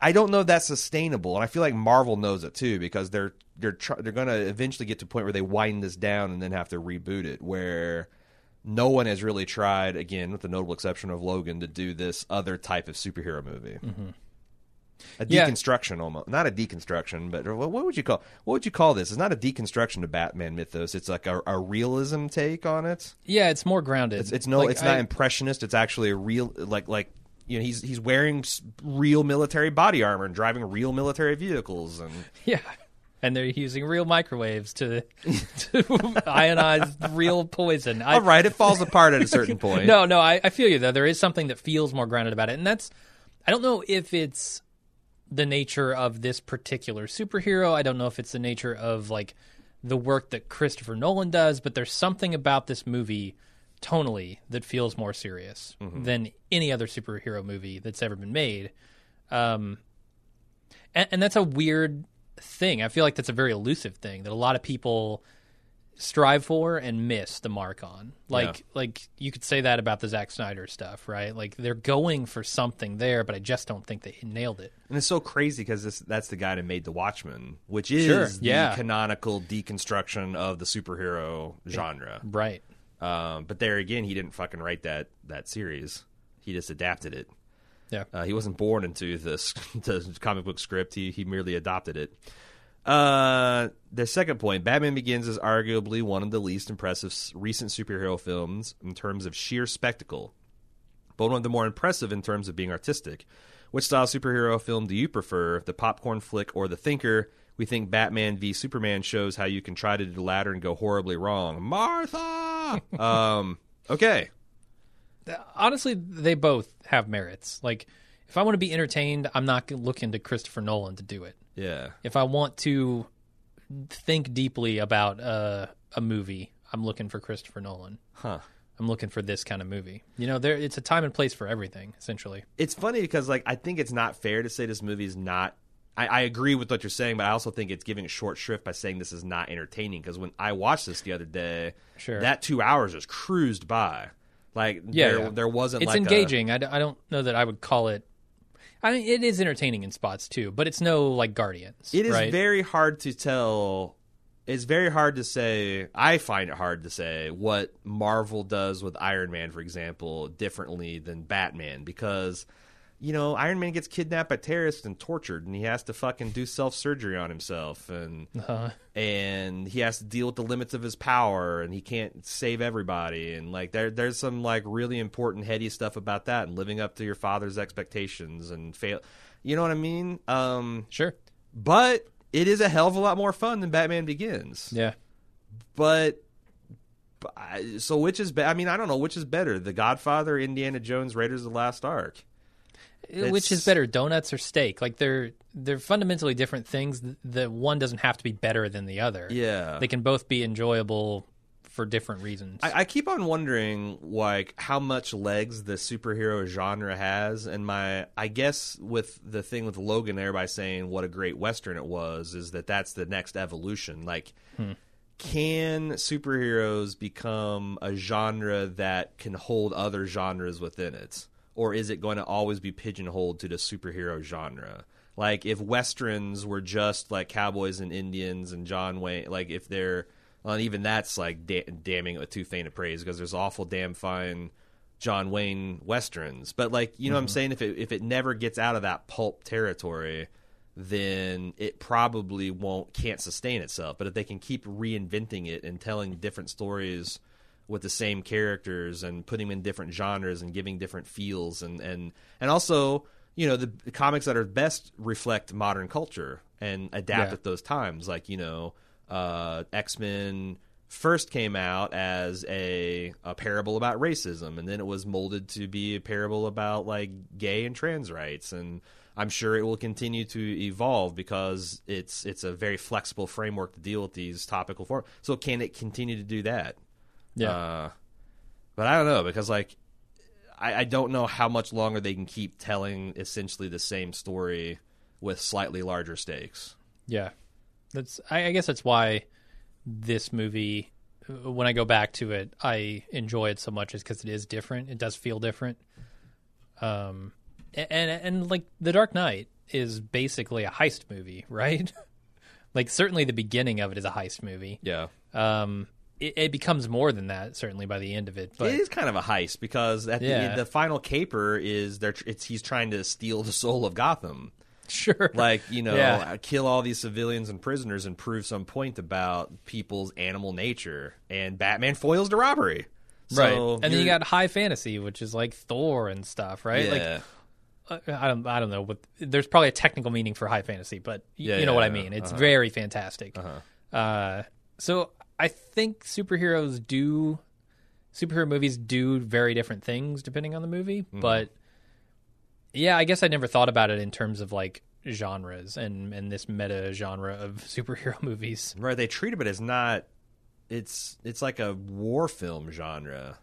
I don't know if that's sustainable, and I feel like Marvel knows it too because they're they're tr- they're going to eventually get to a point where they wind this down and then have to reboot it. Where no one has really tried, again, with the notable exception of Logan, to do this other type of superhero movie. A Yeah. deconstruction, almost not a deconstruction, but what, what would you call what would you call this? It's not a deconstruction of Batman mythos. It's like a, a realism take on it. Yeah, it's more grounded. It's, it's no, Like, it's not I- impressionist. It's actually a real, like like you know, he's he's wearing real military body armor and driving real military vehicles, and <laughs> Yeah. And they're using real microwaves to, <laughs> to ionize real poison. I, all right, it falls apart at a certain <laughs> point. No, no, I, I feel you though. There is something that feels more grounded about it, and that's I don't know if it's the nature of this particular superhero. I don't know if it's the nature of like the work that Christopher Nolan does, but there's something about this movie tonally that feels more serious than any other superhero movie that's ever been made. Um, and, and that's a weird thing. I feel like that's a very elusive thing that a lot of people strive for and miss the mark on. Like Yeah. like you could say that about the Zack Snyder stuff, right? Like they're going for something there, but I just don't think they nailed it. And it's so crazy because that's the guy that made The Watchmen, which is Sure, the yeah. canonical deconstruction of the superhero genre. Right. Um, but there again, he didn't fucking write that that series. He just adapted it. Yeah. Uh, he wasn't born into this <laughs> the comic book script. He he merely adopted it. Uh, the second point: Batman Begins is arguably one of the least impressive recent superhero films in terms of sheer spectacle, but one of the more impressive in terms of being artistic. Which style superhero film do you prefer, the popcorn flick or the thinker? We think Batman v Superman shows how you can try to do the latter and go horribly wrong. Martha. <laughs> um. Okay. Honestly, they both have merits. Like, if I want to be entertained, I'm not looking to Christopher Nolan to do it. Yeah. If I want to think deeply about uh, a movie, I'm looking for Christopher Nolan. Huh. I'm looking for this kind of movie. You know, there it's a time and place for everything, essentially. it's funny because like I think it's not fair to say this movie is not. I, I agree with what you're saying, but I also think it's giving short shrift by saying this is not entertaining. Because when I watched this the other day, Sure. that two hours just cruised by. Like Yeah, there, yeah. there wasn't. It's like engaging. I I, d- I don't know that I would call it. I mean, it is entertaining in spots too, but it's no like Guardians. It is right? very hard to tell. It's very hard to say. I find it hard to say what Marvel does with Iron Man, for example, differently than Batman because. You know, Iron Man gets kidnapped by terrorists and tortured, and he has to fucking do self surgery on himself, and Uh, and he has to deal with the limits of his power and he can't save everybody and like there there's some like really important heady stuff about that and living up to your father's expectations and fail you know what i mean um sure. but it is a hell of a lot more fun than batman begins Yeah. but but so which is be- i mean i don't know which is better the godfather indiana jones raiders of the last ark Which is better, donuts or steak? Like they're they're fundamentally different things. The one doesn't have to be better than the other. yeah They can both be enjoyable for different reasons. I, I keep on wondering like how much legs the superhero genre has, and my I guess with the thing with Logan, everybody saying what a great western it was, is that that's the next evolution. Like, hmm. can superheroes become a genre that can hold other genres within it, or is it going to always be pigeonholed to the superhero genre? Like, if westerns were just like cowboys and Indians and John Wayne, like if they're well, even that's like da- damning it with too faint a praise because there's awful damn fine John Wayne westerns. But like you know what I'm mm-hmm. saying, if it if it never gets out of that pulp territory, then it probably won't can't sustain itself. But if they can keep reinventing it and telling different stories with the same characters and putting them in different genres and giving different feels and and and also you know the, the comics that are best reflect modern culture and adapt Yeah. at those times. Like you know uh, x-men first came out as a, a parable about racism and then it was molded to be a parable about like gay and trans rights. And i'm sure it will continue to evolve because it's it's a very flexible framework to deal with these topical forms so can it continue to do that yeah. uh, but I don't know because like I, I don't know how much longer they can keep telling essentially the same story with slightly larger stakes. Yeah, that's. I, I guess that's why this movie, uh, when I go back to it, I enjoy it so much, is because it is different. It does feel different. Um, a- and and like The Dark Knight is basically a heist movie, <laughs> right? like certainly the beginning of it is a heist movie. Yeah, Um, it, it becomes more than that certainly by the end of it. But it is kind of a heist because at Yeah. the the final caper is there. It's he's trying to steal the soul of Gotham. sure, Like you know, Yeah. kill all these civilians and prisoners and prove some point about people's animal nature. And Batman foils the robbery. right. And then you got high fantasy, which is like Thor and stuff, right? Like yeah. uh, I don't I don't know what there's probably a technical meaning for high fantasy, but y- Yeah, you know what I mean. It's uh-huh. very fantastic. Uh-huh. Uh, so I think superheroes do superhero movies do very different things depending on the movie, Mm-hmm. but yeah, I guess I never thought about it in terms of like genres and and this meta genre of <laughs> superhero movies. Right, they treat it as not. It's it's like a war film genre.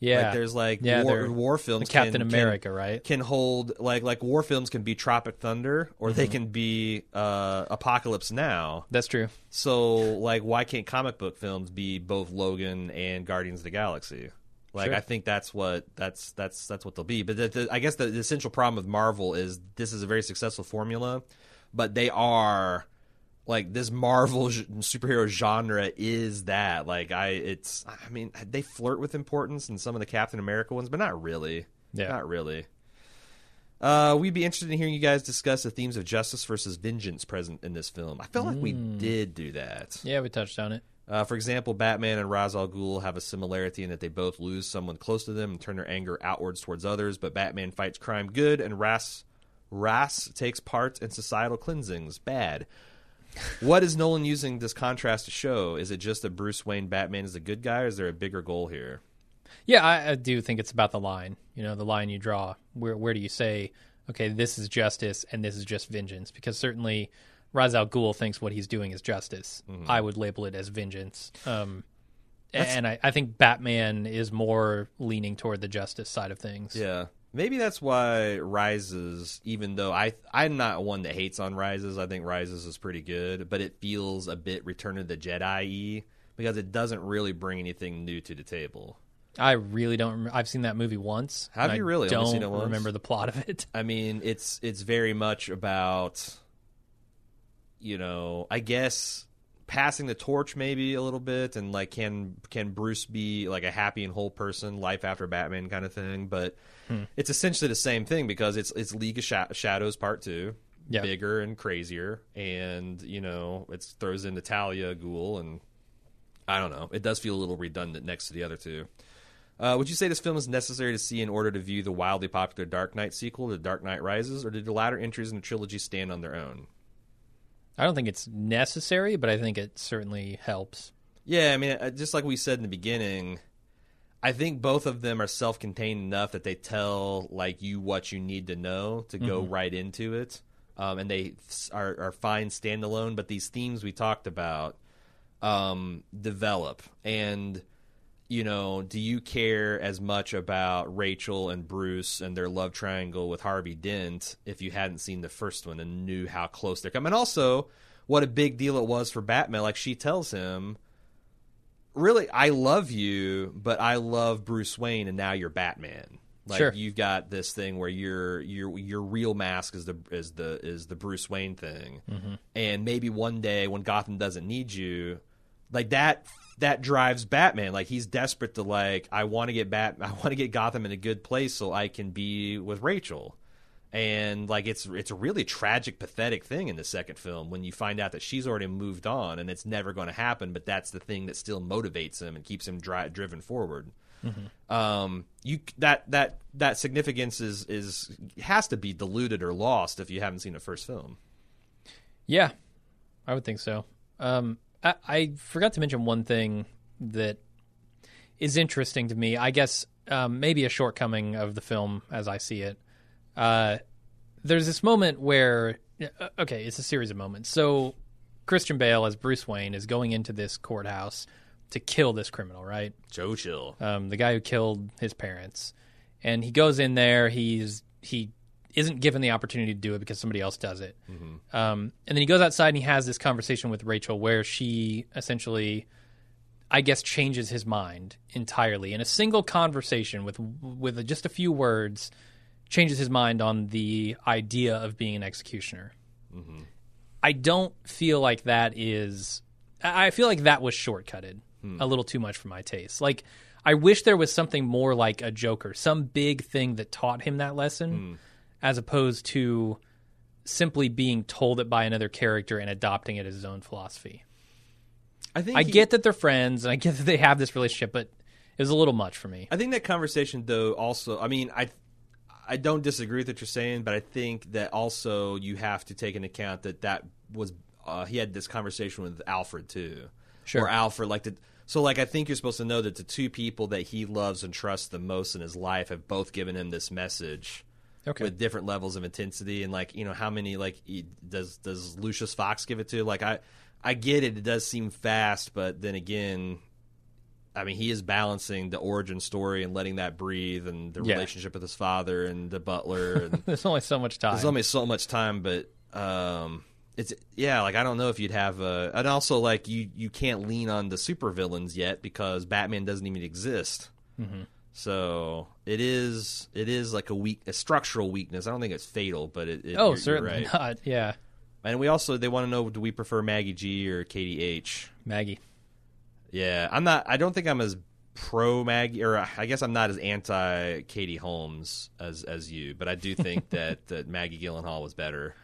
Yeah. like there's like Yeah, war, war films. Captain can- can- America, right? can hold like like war films can be Tropic Thunder or Mm-hmm. they can be uh, Apocalypse Now. That's true. So like, why can't comic book films be both Logan and Guardians of the Galaxy? Like, Sure. I think that's what that's that's that's what they'll be. But the, the, I guess the, the essential problem with Marvel is this is a very successful formula, but they are like this Marvel superhero genre is that like I it's I mean they flirt with importance in some of the Captain America ones, but not really. Yeah. not really. Uh, we'd be interested in hearing you guys discuss the themes of justice versus vengeance present in this film. I felt like we did do that. Yeah, we touched on it. Uh, for example, Batman and Ra's al Ghul have a similarity in that they both lose someone close to them and turn their anger outwards towards others. But Batman fights crime good, and Ra's Ra's takes part in societal cleansings bad. What is Nolan using this contrast to show? Is it just that Bruce Wayne Batman is a good guy, or is there a bigger goal here? Yeah, I, I do think it's about the line. You know, the line you draw. Where where do you say, okay, this is justice and this is just vengeance? Because certainly, Ra's al Ghul thinks what he's doing is justice. Mm-hmm. I would label it as vengeance. Um, and I, I think Batman is more leaning toward the justice side of things. Yeah. Maybe that's why Rises, even though I I'm not one that hates on Rises, I think Rises is pretty good, but it feels a bit Return of the Jedi because it doesn't really bring anything new to the table. I really don't. Rem- I've seen that movie once. Have you I really? Don't seen it once? remember the plot of it. I mean, it's it's very much about you know, I guess passing the torch maybe a little bit and like can can Bruce be like a happy and whole person, life after Batman kind of thing, but it's essentially the same thing because it's it's League of Sha- Shadows part 2. Yeah. Bigger and crazier and you know, it throws in Talia al Ghul and I don't know. It does feel a little redundant next to the other two. Uh, would you say this film is necessary to see in order to view the wildly popular Dark Knight sequel, The Dark Knight Rises, or did the latter entries in the trilogy stand on their own? I don't think it's necessary, but I think it certainly helps. Yeah, I mean, uh, just like we said in the beginning, I think both of them are self-contained enough that they tell like you what you need to know to go right into it, um, and they are, are fine standalone. But these themes we talked about um, develop, and you know, do you care as much about Rachel and Bruce and their love triangle with Harvey Dent if you hadn't seen the first one and knew how close they're coming? And also, what a big deal it was for Batman. Like she tells him, really, I love you, but I love Bruce Wayne, and now you're Batman. Like Sure. you've got this thing where your your your real mask is the is the is the Bruce Wayne thing, mm-hmm. and maybe one day when Gotham doesn't need you, like that that drives Batman. Like he's desperate to like I want to get Bat <laughs> I want to get Gotham in a good place so I can be with Rachel. And like it's it's a really tragic, pathetic thing in the second film when you find out that she's already moved on and it's never going to happen. But that's the thing that still motivates him and keeps him dri- driven forward. Um, you that that that significance is is has to be diluted or lost if you haven't seen the first film. Yeah, I would think so. Um, I, I forgot to mention one thing that is interesting to me. I guess um, maybe a shortcoming of the film as I see it. Uh, there's this moment where, uh, okay, it's a series of moments. So Christian Bale as Bruce Wayne is going into this courthouse to kill this criminal, right? Joe Chill. um, the guy who killed his parents, and he goes in there. He's he isn't given the opportunity to do it because somebody else does it. Mm-hmm. Um, and then he goes outside and he has this conversation with Rachel where she essentially, I guess, changes his mind entirely in a single conversation with with just a few words, changes his mind on the idea of being an executioner. Mm-hmm. I don't feel like that is. I I feel like that was shortcutted hmm. a little too much for my taste. Like, I wish there was something more like a Joker, some big thing that taught him that lesson, hmm. As opposed to simply being told it by another character and adopting it as his own philosophy. I think I he- get that they're friends and I get that they have this relationship, but it was a little much for me. I think that conversation, though, also. I mean, I I don't disagree with what you're saying, but I think that also you have to take into account that that was uh, he had this conversation with Alfred too, Sure. Or Alfred like the. So, like, I think you're supposed to know that the two people that he loves and trusts the most in his life have both given him this message Okay. with different levels of intensity. And like, you know, how many like does does Lucius Fox give it to? Like, I I get it; it does seem fast, but then again, I mean, he is balancing the origin story and letting that breathe, and the Yeah. relationship with his father and the butler, and <laughs> There's only so much time. there's only so much time, but um, it's yeah, like I don't know if you'd have a, and also like you you can't lean on the supervillains yet because Batman doesn't even exist. Mm-hmm. So it is it is like a weak a structural weakness. I don't think it's fatal, but it, it oh, you're- you're certainly right. not. <laughs> Yeah, And we also they want to know do we prefer Maggie G or Katie H? Maggie. Yeah, I'm not. I don't think I'm as pro Maggie, or I guess I'm not as anti Katie Holmes as as you. But I do <laughs> think that that Maggie Gyllenhaal was better.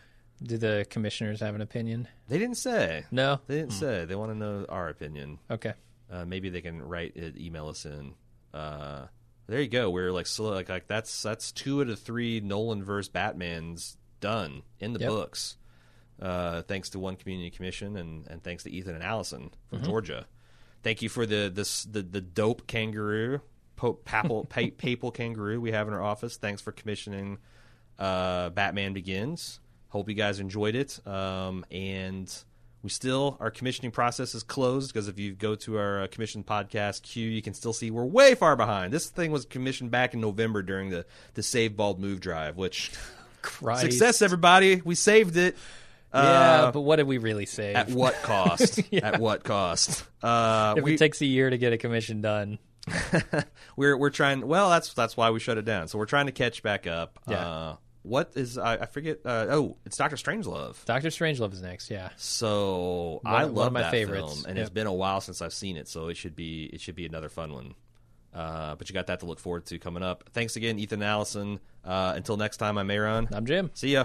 Do the commissioners have an opinion? They didn't say. No. They didn't say. They want to know our opinion. Okay. Uh, maybe they can write it, email us in. Uh, there you go. We're like, so like, like that's that's two out of three Nolan verse Batman's done in the Yep. books. Uh, thanks to one community commission and, and thanks to Ethan and Allison from Mm-hmm. Georgia. Thank you for the this the, the dope kangaroo, po- papal <laughs> pa- papal kangaroo we have in our office. Thanks for commissioning uh, Batman Begins. Hope you guys enjoyed it. Um, and we still our commissioning process is closed because if you go to our uh, commission podcast queue, you can still see we're way far behind. This thing was commissioned back in November during the the Save Bald Move drive, which <laughs> Christ. success everybody. We saved it. Yeah, Uh, but what did we really save? at what cost? <laughs> At what cost? Uh, if we, it takes a year to get a commission done, <laughs> we're we're trying. Well, that's that's why we shut it down. So we're trying to catch back up. Yeah. What is I, I forget? Uh, oh, it's Doctor Strangelove. Doctor Strangelove is next. Yeah. So One- I one love of my that favorites. film, and Yep. it's been a while since I've seen it, so it should be it should be another fun one. Uh, but you got that to look forward to coming up. Thanks again, Ethan Allison. Uh, until next time, I'm Aaron. I'm Jim. See ya.